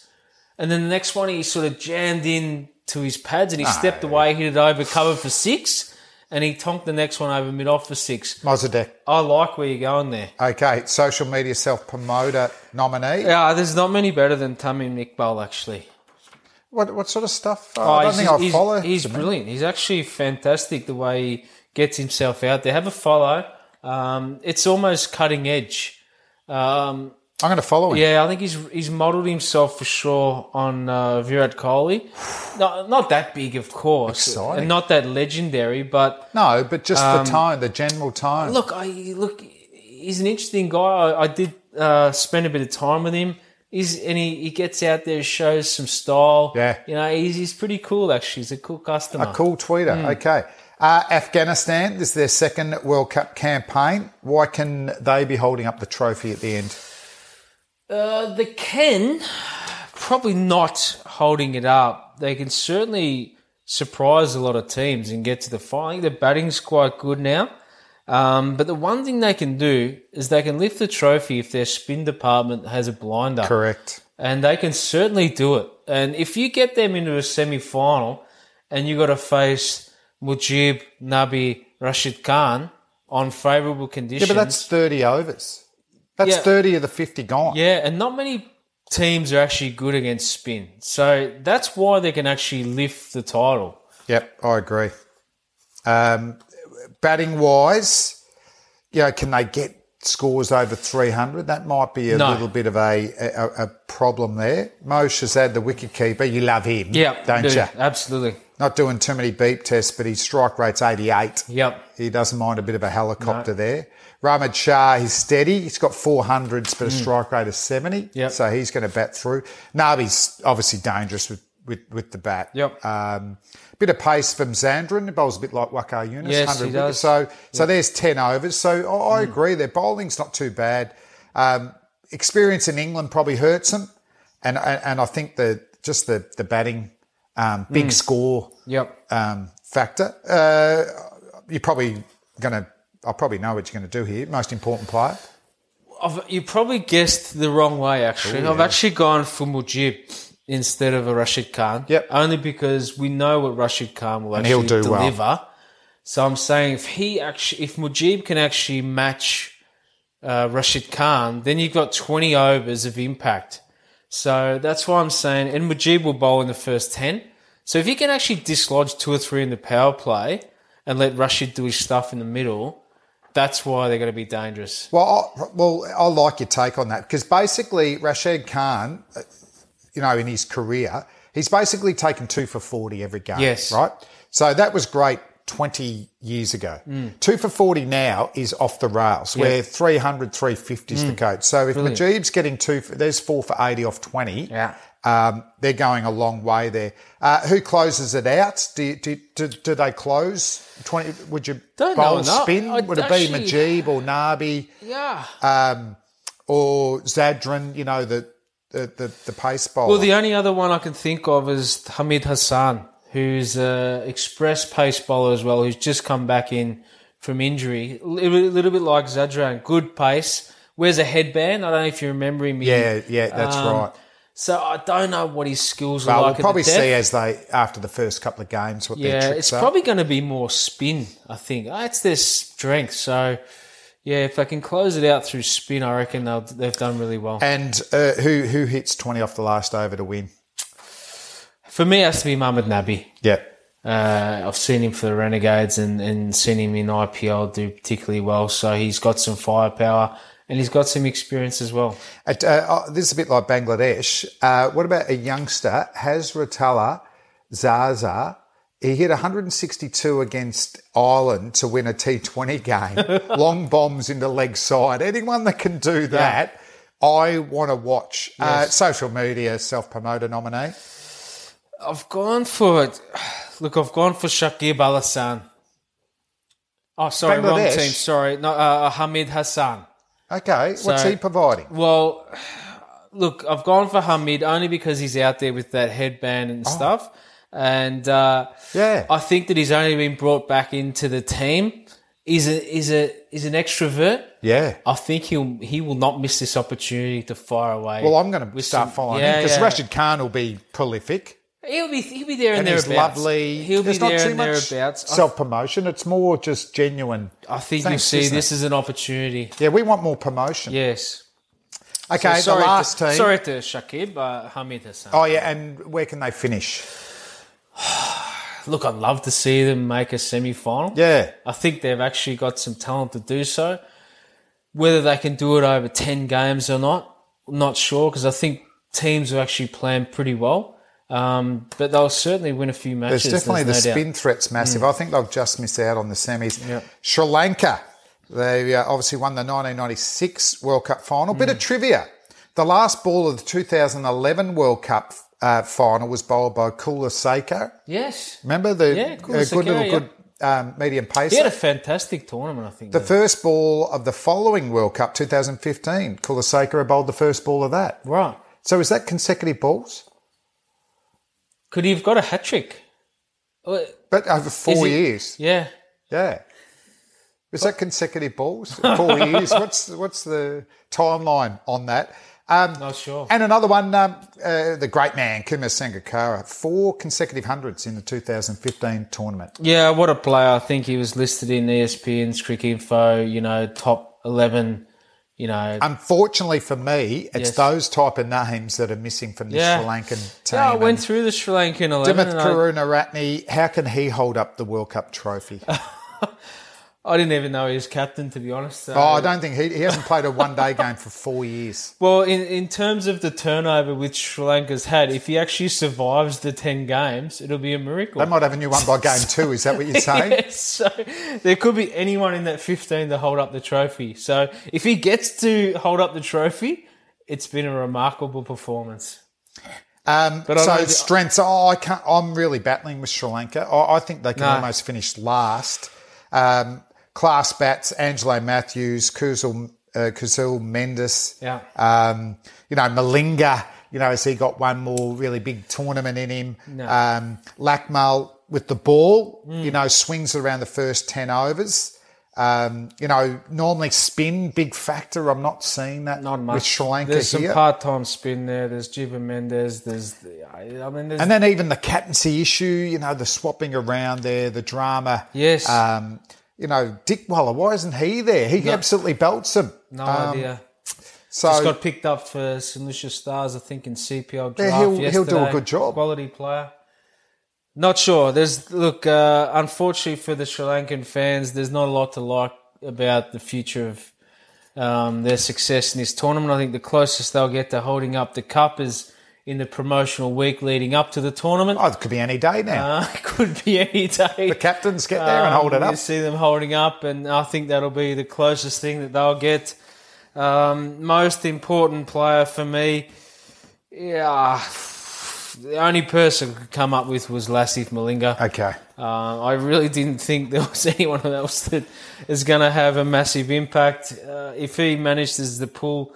and then the next one he sort of jammed in to his pads and he stepped away, hit it over, cover for six, and he tonked the next one over mid off for six. Mosaddek. I like where you're going there. Okay, social media self promoter nominee. Yeah, there's not many better than Tamim Iqbal actually. What, what sort of stuff? Uh, Oh, I don't he's, think I'll he's, follow. He's brilliant. He's actually fantastic the way he gets himself out there. Have a follow. Um, it's almost cutting edge. Um, I'm going to follow him. yeah, I think he's he's modelled himself for sure on uh, Virat Kohli. <sighs> Not not that big, of course, Exciting. and not that legendary, but No, but just the tone, the general tone. Um, look, I look. He's an interesting guy. I, I did uh, spend a bit of time with him. He's and he, he gets out there, shows some style. Yeah. you know, he's, he's pretty cool. Actually, he's a cool customer. A cool tweeter. Hmm. Okay. Uh, Afghanistan, this is their second World Cup campaign. Why can they be holding up the trophy at the end? Uh, they can probably not holding it up. They can certainly surprise a lot of teams and get to the final. I think their batting's quite good now. Um, but the one thing they can do is they can lift the trophy if their spin department has a blinder. Correct. And they can certainly do it. And if you get them into a semi final and you've got to face Mujib, Nabi, Rashid Khan on favourable conditions. Yeah, but that's 30 overs. That's Yeah. 30 of the 50 gone. Yeah, and not many teams are actually good against spin. So that's why they can actually lift the title. Yep, I agree. Um, batting wise, you know, can they get scores over 300? That might be a No. little bit of a, a, a problem there. Mo Shahzad, the wicket keeper, you love him, yep, don't do. you? Absolutely. Not doing too many beep tests, but his strike rate's 88. Yep. He doesn't mind a bit of a helicopter there. Rahmat Shah, he's steady. He's got 400s, but a strike rate of 70. Mm. Yep. So he's going to bat through. Nabi's obviously dangerous with, with, with the bat. Yep. Um, bit of pace from Zadran. He bowls a bit like Waqar Younis. Yes, he does. So, so there's 10 overs. So I, I Mm. agree. Their bowling's not too bad. Um, experience in England probably hurts them. And, and, and I think the, just the, the batting, um, big Mm. score Yep. um, factor. Uh, you're probably going to, I probably know what you're going to do here. Most important player. I've, you probably guessed the wrong way, actually. I've actually gone for Mujib instead of a Rashid Khan. Yep. Only because we know what Rashid Khan will And actually he'll do well. deliver. So I'm saying if he actually, if Mujib can actually match uh, Rashid Khan, then you've got 20 overs of impact. So that's why I'm saying, and Mujib will bowl in the first 10. So if he can actually dislodge two or three in the power play and let Rashid do his stuff in the middle, that's why they're going to be dangerous. Well, I, well, I like your take on that because basically Rashid Khan, uh, you know, in his career, he's basically taken two for 40 every game. Yes. Right? So that was great 20 years ago. Mm. Two for 40 now is off the rails, where 300, 350 is the Mm. coach. So if Brilliant. Mujib's getting two, for, there's four for 80 off 20. Yeah. Um, they're going a long way there. Uh, who closes it out? Do, do, do, do they close 20? Would you Don't bowl spin? Would it be Mujib or Nabi? Yeah. Um, or Zadran, you know, the, the, the, the pace bowler? Well, the only other one I can think of is Hamid Hassan, who's a express pace bowler as well, who's just come back in from injury. A little, little bit like Zadran, good pace. Wears a headband. I don't know if you remember him. Yeah, yeah, that's Um, right. So I don't know what his skills Well, are we'll like. at the probably see as they after the first couple of games what Yeah, tricks it's are. probably going to be more spin. I think that's their strength. So, yeah, if they can close it out through spin, I reckon they'll, they've done really well. and uh, who who hits twenty off the last over to win? For me, it has to be Mohamed Nabi. Yeah, Uh, I've seen him for the Renegades and, and seen him in IPL do particularly well. So he's got some firepower and he's got some experience as well. At, uh, oh, this is a bit like Bangladesh. Uh, what about a youngster, Hazratullah Zazai? He hit 162 against Ireland to win a T20 game. <laughs> Long bombs into leg side. Anyone that can do that, I want to watch. Uh, social media self promoter nominee. I've gone for look. I've gone for Shakib Al Hassan. Oh, sorry, wrong team. Sorry, no, uh, Hamid Hassan. Okay, what's he providing? Well, look, I've gone for Hamid only because he's out there with that headband and stuff, and uh, Oh. Yeah. I think that he's only been brought back into the team. He's a is a is an extrovert. Yeah. I think he'll he will not miss this opportunity to fire away. Well, I'm going to with start some- following him because. Rashid Khan will be prolific. He'll be he'll be there and, and he's thereabouts. lovely. He'll There's be there not too and much thereabouts. Self promotion. It's more just genuine. I think Thanks, you see isn't this is an opportunity. Yeah, we want more promotion. Yes. Okay, So sorry the last to, team. Sorry to Shakib, but Hamid Hassan. Oh yeah, and where can they finish? <sighs> Look, I'd love to see them make a semi final. Yeah, I think they've actually got some talent to do so. Whether they can do it over 10 games or not, I'm not sure because I think teams have actually planned pretty well. Um, but they'll certainly win a few matches. there's definitely there's the no doubt. spin threats massive. Mm. I think they'll just miss out on the semis. Yep. Sri Lanka, they uh, obviously won the 1996 World Cup final. Bit Mm. of trivia: the last ball of the 2011 World Cup uh, final was bowled by Kulasekara. Yes. Remember the Yeah, uh, Kula good little Seiko, good um, medium pacer. He had a fantastic tournament, I think. The first ball of the following World Cup, 2015, Kulasekara bowled the first ball of that. Right. So is that consecutive balls? Could he have got a hat trick? But over four years. Yeah. Yeah. Was that consecutive balls? <laughs> Four years. What's what's the timeline on that? Um, Not sure. and another one, um, uh, the great man Kumar Sangakkara, four consecutive hundreds in the 2015 tournament. Yeah, what a player. I think he was listed in ESPN's Cricinfo, you know, top 11, you know. Unfortunately for me, it's Yes. those type of names that are missing from the Yeah. Sri Lankan team. yeah, I went And through the Sri Lankan 11. Dimuth and I- Karunaratne, how can he hold up the World Cup trophy? <laughs> I didn't even know he was captain, to be honest. So- oh, I don't think he, he hasn't played a one day game for four years. <laughs> Well, in, in terms of the turnover which Sri Lanka's had, if he actually survives the 10 games, it'll be a miracle. They might have a new one by game two. Is that what you're <laughs> saying? Yes, so there could be anyone in that 15 to hold up the trophy. So if he gets to hold up the trophy, it's been a remarkable performance. Um, But I so strengths. Oh, I can't. I'm really battling with Sri Lanka. I, I think they can No. almost finish last. Um, class bats: Angelo Mathews, Kusal, uh, Kusal Mendis. Yeah. Um, you know Malinga. You know, has he got one more really big tournament in him? No. Um, Lakmal with the ball. Mm. You know, swings around the first ten overs. Um, you know, normally spin big factor. I'm not seeing that Not much. with Sri Lanka There's some here. part-time spin there. There's Jiva Mendis. There's, the- I I mean, there's And then even the captaincy issue, you know, the swapping around there, the drama. Yes. Um, you know, Dickwella, why isn't he there? He absolutely belts him. no Um, idea. So Just got picked up for St. Lucia Stars, I think, in CPL draft Yeah, he'll- yesterday. he'll do a good job. Quality player. Not sure. There's look. Uh, unfortunately for the Sri Lankan fans, there's not a lot to like about the future of um, their success in this tournament. I think the closest they'll get to holding up the cup is in the promotional week leading up to the tournament. Oh, it could be any day now. Uh, <laughs> could be any day. the captains get there and hold it Um, up. You see them holding up, and I think that'll be the closest thing that they'll get. Um, most important player for me, yeah, the only person I could come up with was Lasith Malinga. Okay. Uh, I really didn't think there was <laughs> anyone else that is going to have a massive impact. Uh, if he manages to pull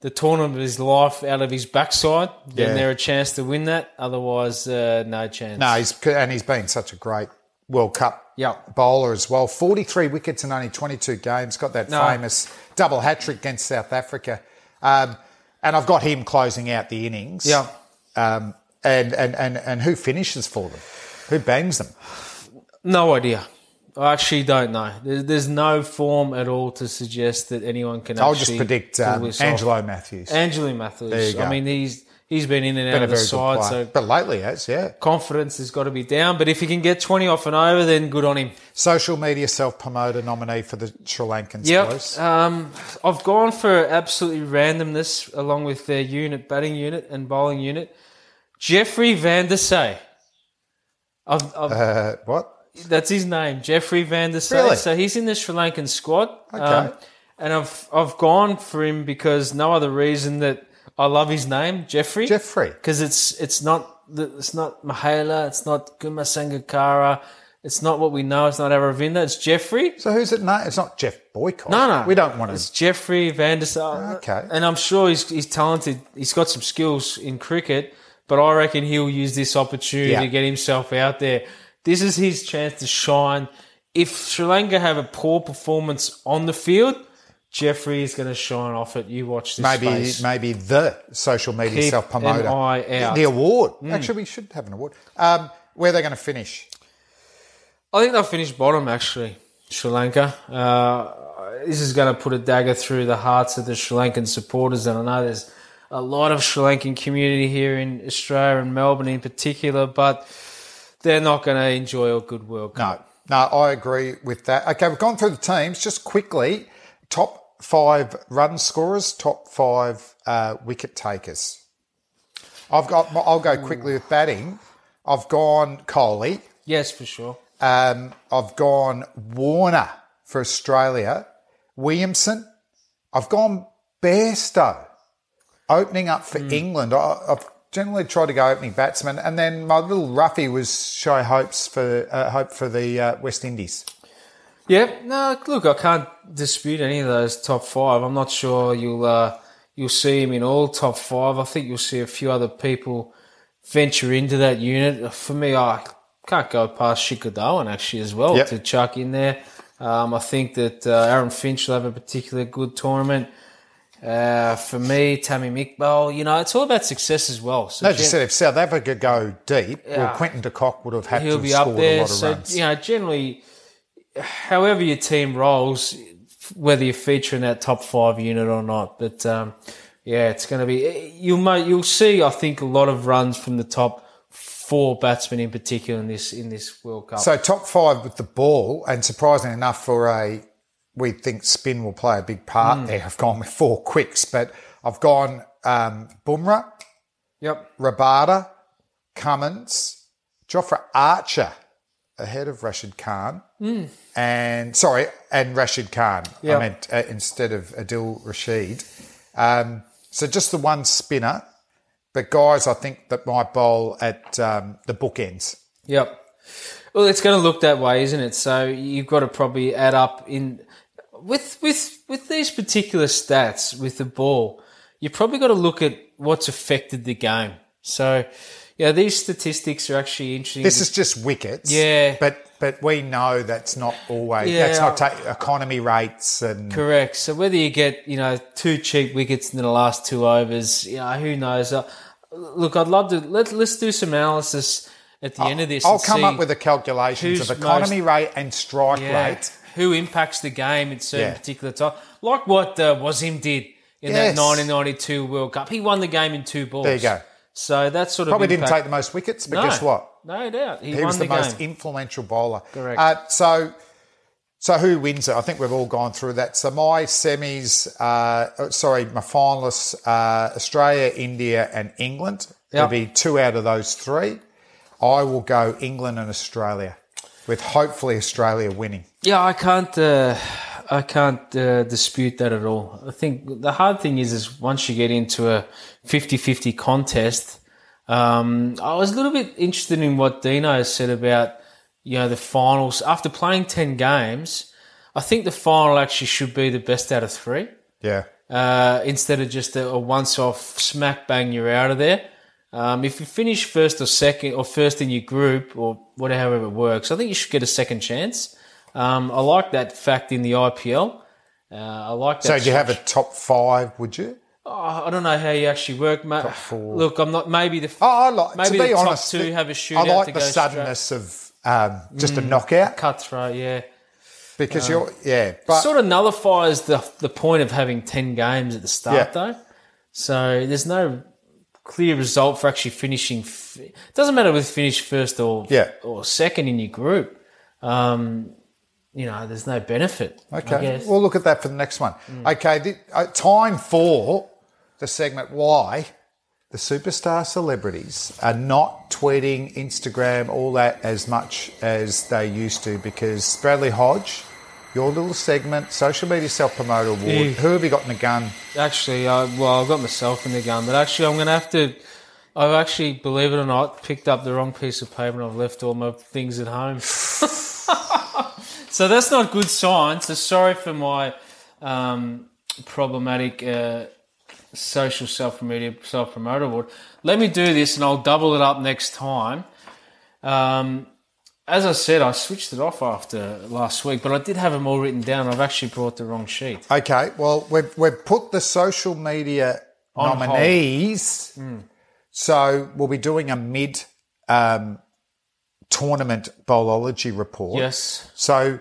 the tournament of his life out of his backside, then Yeah. there a chance to win that. Otherwise, uh, no chance. No, he's and he's been such a great World Cup Yep. bowler as well. Forty-three wickets in only twenty-two games. Got that No. famous double hat trick against South Africa, um, and I've got him closing out the innings. Yeah. Um, and, and and and who finishes for them? Who bangs them? No idea. I actually don't know. There's, there's no form at all to suggest that anyone can. I'll actually just predict um, this off. Angelo Mathews. Angelo Mathews. There you go. I mean, he's he's been in and been out of the side, so but lately has yeah. confidence has got to be down. But if he can get 20 off and over, then good on him. Social media self-promoter nominee for the Sri Lankans. Yep. Um, I've gone for absolutely randomness along with their unit, batting unit and bowling unit. Jeffrey Vandersay. I've, I've, Uh, what? That's his name, Jeffrey Vandersay. Really? So he's in the Sri Lankan squad. Um, and I've I've gone for him because no other reason that I love his name, Jeffrey. Jeffrey. because it's it's not it's not Mahela, it's not Kumar Sangakkara, it's not what we know, it's not Aravinda, it's Jeffrey. So who's it? No, it's not Geoff Boycott. No, no, we don't want it. It's. Jeffrey Vandersay. Okay. and I'm sure he's he's talented. He's got some skills in cricket, but I reckon he'll use this opportunity Yeah. to get himself out there. This is his chance to shine. If Sri Lanka have a poor performance on the field, Jeffrey is going to shine off it. You watch this Maybe space. maybe the social media Keep self promoter. an eye out. The award. Actually, we should have an award. Um, where are they going to finish? I think they'll finish bottom, actually, Sri Lanka. Uh, this is going to put a dagger through the hearts of the Sri Lankan supporters. And I know there's a lot of Sri Lankan community here in Australia and Melbourne in particular, but they're not going to enjoy a good World Cup. No, no, I agree with that. Okay, we've gone through the teams just quickly. Top five run scorers, top five uh, wicket takers. I've got. I'll go quickly with batting. I've gone Kohli. Yes, for sure. Um, I've gone Warner for Australia. Williamson. I've gone Bairstow. Opening up for England. I, I've generally tried to go opening batsman, and then my little roughie was show hopes for uh, hope for the uh, West Indies. Yeah, no, look, I can't dispute any of those top five. I'm not sure you'll uh, you'll see him in all top five. I think you'll see a few other people venture into that unit. For me, I can't go past Shikhar Dhawan actually as well Yep. to chuck in there. Um, I think that uh, Aaron Finch will have a particularly good tournament. Uh, for me, Tamim Iqbal, you know, it's all about success as well. So As you said, if South Africa go deep, well, Yeah. Quinton de Kock would have had to he'll have be up there. lot of So runs. you know, generally, however your team rolls, whether you feature in that top five unit or not, but um, yeah, it's going to be you'll you'll see. I think a lot of runs from the top four batsmen in particular in this in this World Cup. So top five with the ball, and surprisingly enough, for a we think spin will play a big part Mm. there. I've gone with four quicks, but I've gone um, Bumrah, yep, Rabada, Cummins, Jofra Archer ahead of Rashid Khan, and sorry, and Rashid Khan. Yeah. I meant uh, instead of Adil Rashid. Um, so just the one spinner, but guys, I think that might bowl at um, the bookends. Yep. Well, it's going to look that way, isn't it? So you've got to probably add up in with with with these particular stats with the ball. You probably got to look at what's affected the game. So, yeah, these statistics are actually interesting. This is just wickets. Yeah. But but we know that's not always Yeah. that's not ta- economy rates and correct. So whether you get you know two cheap wickets in the last two overs, you know who knows. Uh, look, I'd love to let let's do some analysis at the end of this. I'll come up with the calculations of economy rate and strike Yeah. rate. Who impacts the game in certain Yeah. particular time, like what uh, Wasim did in Yes. that 1992 World Cup. He won the game in two balls. There you go. So that sort of Probably didn't take the most wickets, but No, guess what? No doubt, he, He won was the, the, most influential bowler. Correct. Uh, so So who wins it? I think we've all gone through that. So my semis, uh, oh, sorry, my finalists, uh, Australia, India, and England. There'll be two out of those three. I will go England and Australia, with hopefully Australia winning. Yeah, I can't. Uh, I can't uh, dispute that at all. I think the hard thing is, is once you get into a 50-50 contest. Um, I was a little bit interested in what Dino said about you know the finals after playing ten games. I think the final actually should be the best out of three Yeah. uh, instead of just a, a once-off smack bang, you're out of there. Um, if you finish first or second or first in your group or whatever it works, I think you should get a second chance. Um, I like that fact in the IPL. Uh, I like that. So do you have a top five? Would you? Oh, I don't know how you actually work, mate. four. Look, I'm not. Maybe the Oh, I like maybe to be the honest. top two have a shootout. I like to the suddenness of um, just a knockout cutthroat. Yeah, because you're yeah, but sort of nullifies the the point of having ten games at the start, Yeah. though. So there's no clear result for actually finishing. F- it doesn't matter with finish first or Yeah. or second in your group. Um, you know, there's no benefit. I Okay, guess. we'll look at that for the next one. Okay, the, uh, time for the segment why the superstar celebrities are not tweeting, Instagram, all that as much as they used to because Bradley Hodge, your little segment, social media self promoter award, Yeah. who have you got in the gun? Actually, I, well, I've got myself in the gun, but actually, I'm going to have to. I've actually, believe it or not, picked up the wrong piece of paper and I've left all my things at home. <laughs> so that's not good sign. So sorry for my um, problematic uh, social self media self promoter award. Let me do this and I'll double it up next time. Um, as I said, I switched it off after last week, but I did have them all written down. I've actually brought the wrong sheet. Okay, well, we've, we've put the social media On nominees. So we'll be doing a mid um, tournament bowlology report. Yes. So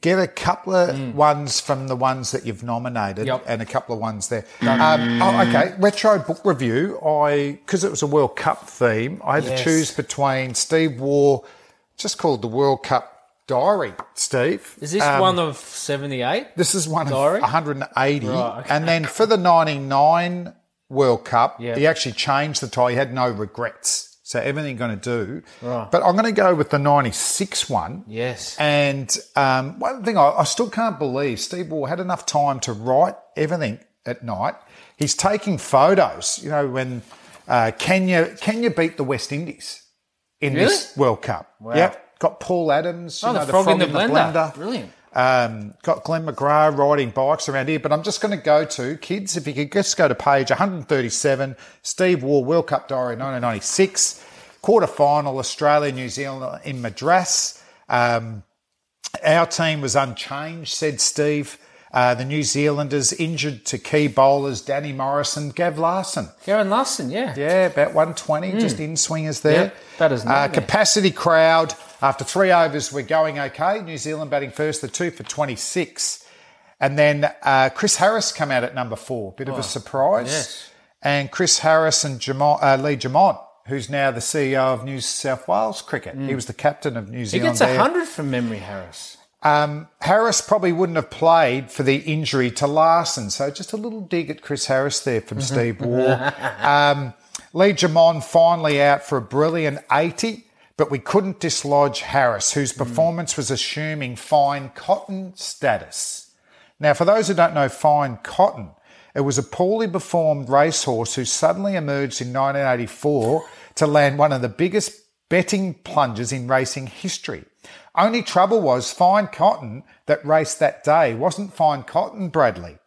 get a couple of ones from the ones that you've nominated Yep. and a couple of ones there. Um, oh, okay, retro book review. I because it was a World Cup theme, I had Yes. to choose between Steve Waugh, just called the World Cup Diary. Steve, Is this Um, one of 78? this is one Diary? of 180. Right, okay. And then for the 99 World Cup, Yeah. he actually changed the tie. He had no regrets. So everything going to do. Right. But I'm going to go with the 96 one. Yes. And um, one thing I, I still can't believe Steve Waugh had enough time to write everything at night. He's taking photos. You know when uh, Kenya Kenya beat the West Indies in this World Cup. Wow. Yep. Got Paul Adams. Oh, you know, the frog in the blender. Brilliant. Um, got Glenn McGrath riding bikes around here, but I'm just going to go to kids. If you could just go to page 137, Steve Waugh World Cup Diary 1996, quarter final Australia New Zealand in Madras. Um, our team was unchanged, said Steve. Uh, the New Zealanders injured to key bowlers Danny Morrison, Gav Larsen. Gavin Larsen, yeah. Yeah, about 120, just in swingers there. Yeah, that is uh. Capacity crowd. After three overs, we're going okay. New Zealand batting first, the two for 26. And then uh, Chris Harris come out at number four. Bit of a surprise. Oh, yes. And Chris Harris and Germon, uh, Lee Germon, who's now the CEO of New South Wales Cricket. He was the captain of New Zealand. He gets there. 100 from memory, Harris. Um, Harris probably wouldn't have played for the injury to Larsen. So just a little dig at Chris Harris there from Steve <laughs> Waugh. um, Lee Germon finally out for a brilliant 80, but we couldn't dislodge Harris, whose performance was assuming fine cotton status. Now, for those who don't know fine cotton, it was a poorly performed racehorse who suddenly emerged in 1984 to land one of the biggest betting plunges in racing history. Only trouble was Fine Cotton that raced that day wasn't Fine Cotton Bradley,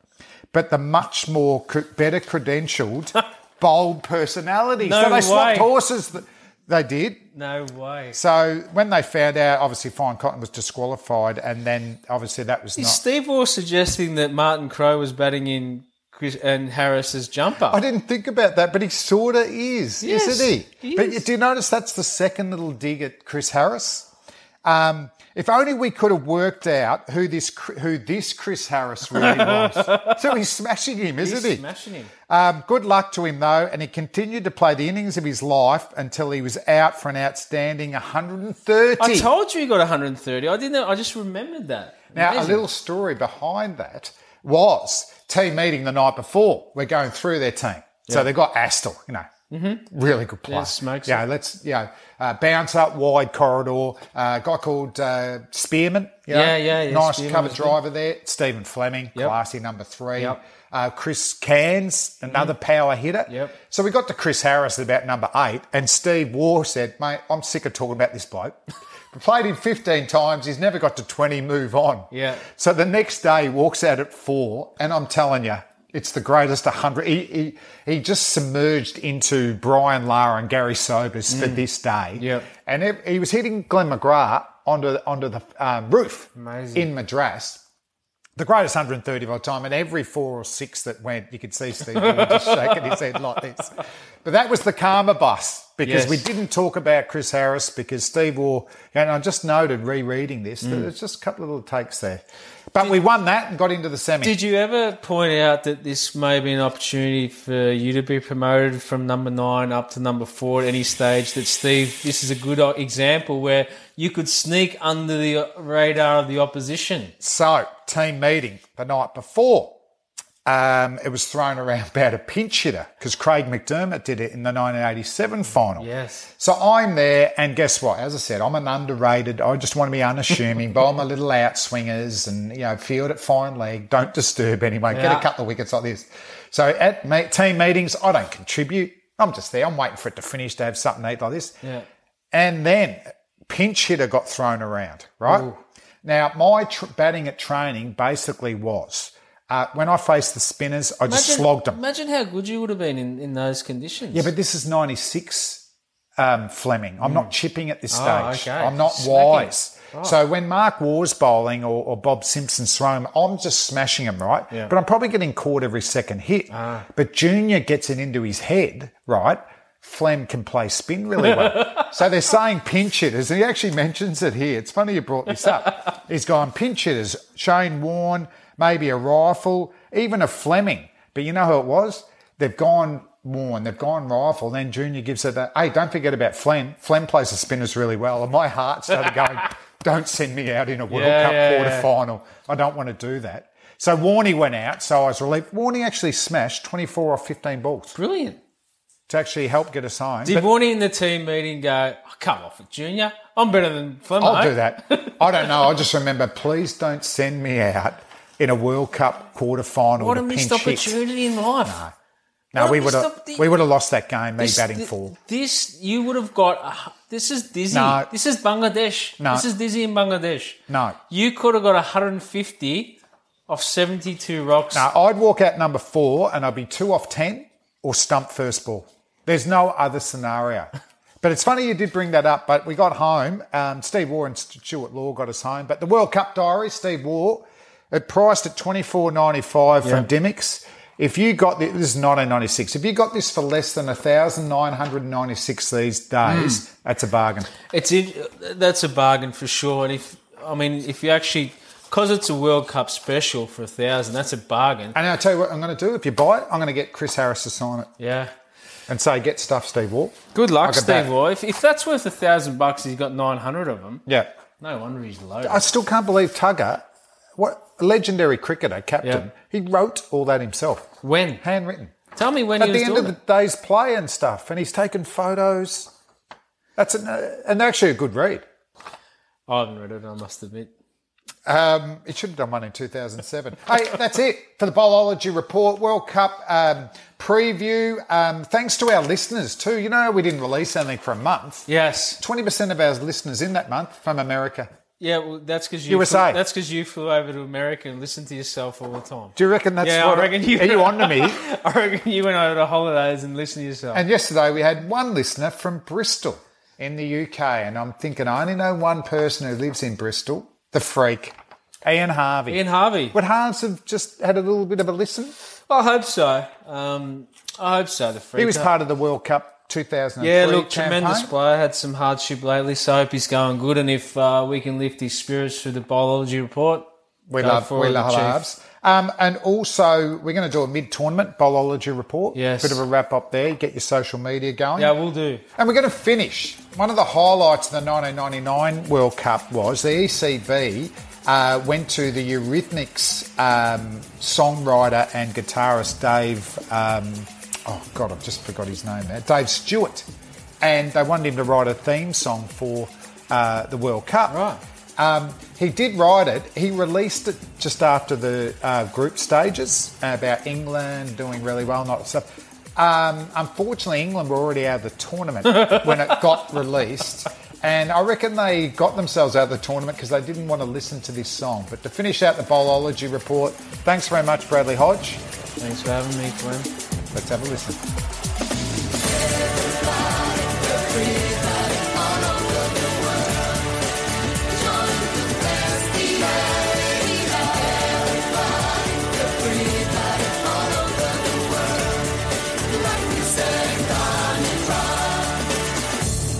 but the much more cr- better credentialed, <laughs> bold personality. No so they swapped way. horses. th- They did. No way. So when they found out, obviously Fine Cotton was disqualified, and then obviously that was Is not. Steve Waugh suggesting that Martin Crowe was batting in Chris and Harris's jumper? I didn't think about that, but he sort of is, Yes, isn't he? he but do you notice that's the second little dig at Chris Harris? Um, if only we could have worked out who this who this Chris Harris really was. <laughs> so he's smashing him, isn't He's he? smashing him. Um, good luck to him though, and he continued to play the innings of his life until he was out for an outstanding 130. I told you he got 130. I didn't. I just remembered that. Now, Amazing. a little story behind that was team meeting the night before. We're going through their team. So they've got Astor, you know, really good player. Mm-hmm. smokes Yeah, let's, know, uh, bounce up wide corridor. Uh, a guy called uh, Spearman. you know, Yeah, yeah, yeah, Nice Spearman cover driver there. Stephen Fleming, Yep. classy number three. Yep. Uh, Chris Cairns, another power hitter. Yep. So we got to Chris Harris at about number eight, and Steve Waugh said, mate, I'm sick of talking about this bloke. <laughs> We played him 15 times. He's never got to 20, move on. Yeah. So the next day, he walks out at four, and I'm telling you, it's the greatest 100. He, he, he just submerged into Brian Lara and Gary Sobers for this day. Yep. And he, he was hitting Glenn McGrath onto, onto the um, roof Amazing. in Madras the greatest 130 of all time, and every four or six that went, you could see Steve just <laughs> shaking his head like this. But that was the karma bus because Yes. we didn't talk about Chris Harris because Steve Waugh, and I just noted rereading this, that there's just a couple of little takes there. But we won that and got into the semi. Did you ever point out that this may be an opportunity for you to be promoted from number nine up to number four at any stage? That Steve, this is a good example where you could sneak under the radar of the opposition. So, team meeting the night before, um, it was thrown around about a pinch hitter because Craig McDermott did it in the 1987 final. Yes. So I'm there, and guess what? As I said, I'm an underrated. I just want to be unassuming, bowl my little outswingers, and you know, field at fine leg. Don't disturb anyone. Get a couple of wickets like this. So at me- team meetings, I don't contribute. I'm just there. I'm waiting for it to finish to have something to eat like this. Yeah. And then pinch hitter got thrown around, right? Now, my tr- batting at training basically was uh, when I faced the spinners, I just slogged them. Imagine how good you would have been in, in those conditions. Yeah, but this is 96 um, Fleming. I'm not chipping at this stage. Oh, okay. I'm not Smacking. wise. So when Mark Waugh's bowling or, or Bob Simpson's throwing, I'm just smashing them, right? Yeah. But I'm probably getting caught every second hit. But Junior gets it into his head, right? Flem can play spin really well. <laughs> so they're saying pinch hitters, and he actually <laughs> mentions it here. It's funny you brought this up. <laughs> He's gone pinch hitters, Shane Warne, maybe a Reiffel, even a Fleming. But you know who it was? They've gone Warne, they've gone Reiffel. Then Junior gives it a, hey, don't forget about Flem. Flem plays the spinners really well. And my heart started going, <laughs> don't send me out in a World Yeah, Cup yeah, quarter yeah. final. I don't want to do that. So Warney went out, so I was relieved. Warney actually smashed 24 or 15 balls Brilliant. to actually help get us home. Did But Warney in the team meeting go, oh, come off it, Junior? I'm better than Flemo. I'll do that. I don't know. I just remember, please don't send me out in a World Cup quarter final What a missed hit. opportunity in life. No, a we would have op- we would have lost that game. Me This- batting thi- full. This you would have got. a- this is dizzy. No. This is Bangladesh. No. This is dizzy in Bangladesh. No. You could have got 150 off 72 rocks. No, I'd walk out number four and I'd be two off ten or stump first ball. There's no other scenario. <laughs> But it's funny you did bring that up. But we got home. Um, Steve Waugh and Stuart Law got us home. But the World Cup diary, Steve Waugh, it priced at twenty four ninety five from Dymocks. If you got this, this is 1996. If you got this for less than 1,996 these days, hmm. that's a bargain. It's in, that's a bargain for sure. And if I mean, if you actually, because it's a World Cup special for a thousand, that's a bargain. And I'll tell you what I'm going to do. If you buy it, I'm going to get Chris Harris to sign it Yeah. and say, get stuff, Steve Waugh. Good luck, Steve. Waugh. If, if that's worth a thousand bucks, he's got 900 of them. Yeah. No wonder he's low. I still can't believe Tugger, what a legendary cricketer, captain, he wrote all that himself, When? handwritten. Tell me when At he the end of the it. day's play and stuff, and he's taken photos. That's an, uh, and actually a good read. I haven't read it, I must admit. Um, it should have done one in 2007. hey, that's it for the Bowlology Report World Cup um, preview. Um, thanks to our listeners too. You know, we didn't release anything for a month. Yes. 20% of our listeners in that month from America. Yeah, well, that's because you USA. Flew, that's because you flew over to America and listened to yourself all the time. Do you reckon that's Yeah, I reckon you- Are you on to me? <laughs> I reckon you went over to holidays and listened to yourself. And yesterday we had one listener from Bristol in the UK, and I'm thinking I only know one person who lives in Bristol, the freak, Ian Harvey. Ian Harvey. Would Harves have just had a little bit of a listen? I hope so. Um, I hope so. The freak. He was part of the World Cup 2003 Yeah, look, tremendous campaign. player. Had some hardship lately, so I hope he's going good. And if uh, we can lift his spirits through the Bowlology report, We love, for we love Chief. Um, and also, we're going to do a mid-tournament Bowlology report. Yes. Bit of a wrap up there. Get your social media going. Yeah, we'll do. And we're going to finish. One of the highlights of the 1999 World Cup was the ECB uh, went to the Eurythmics um, songwriter and guitarist Dave. Um, oh God, I've just forgot his name now. Dave Stewart, and they wanted him to write a theme song for uh, the World Cup. Right. Um, he did write it. He released it just after the uh, group stages about England doing really well and all that stuff. Um, unfortunately, England were already out of the tournament <laughs> when it got released. And I reckon they got themselves out of the tournament because they didn't want to listen to this song. But to finish out the Bowlology report, thanks very much, Bradley Hodge. Thanks for having me, Glenn. Let's have a listen.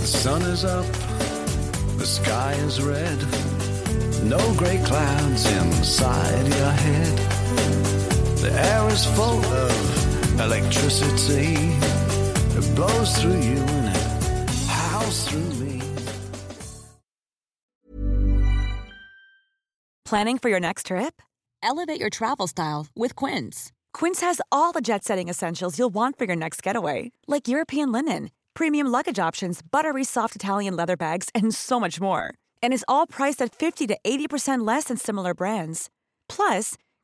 The sun is up, the sky is red. No grey clouds inside your head. The air is full of electricity. It blows through you and it howls through me. Planning for your next trip? Elevate your travel style with Quince. Quince has all the jet setting essentials you'll want for your next getaway, like European linen, premium luggage options, buttery soft Italian leather bags, and so much more. And is all priced at 50 to 80% less than similar brands. Plus,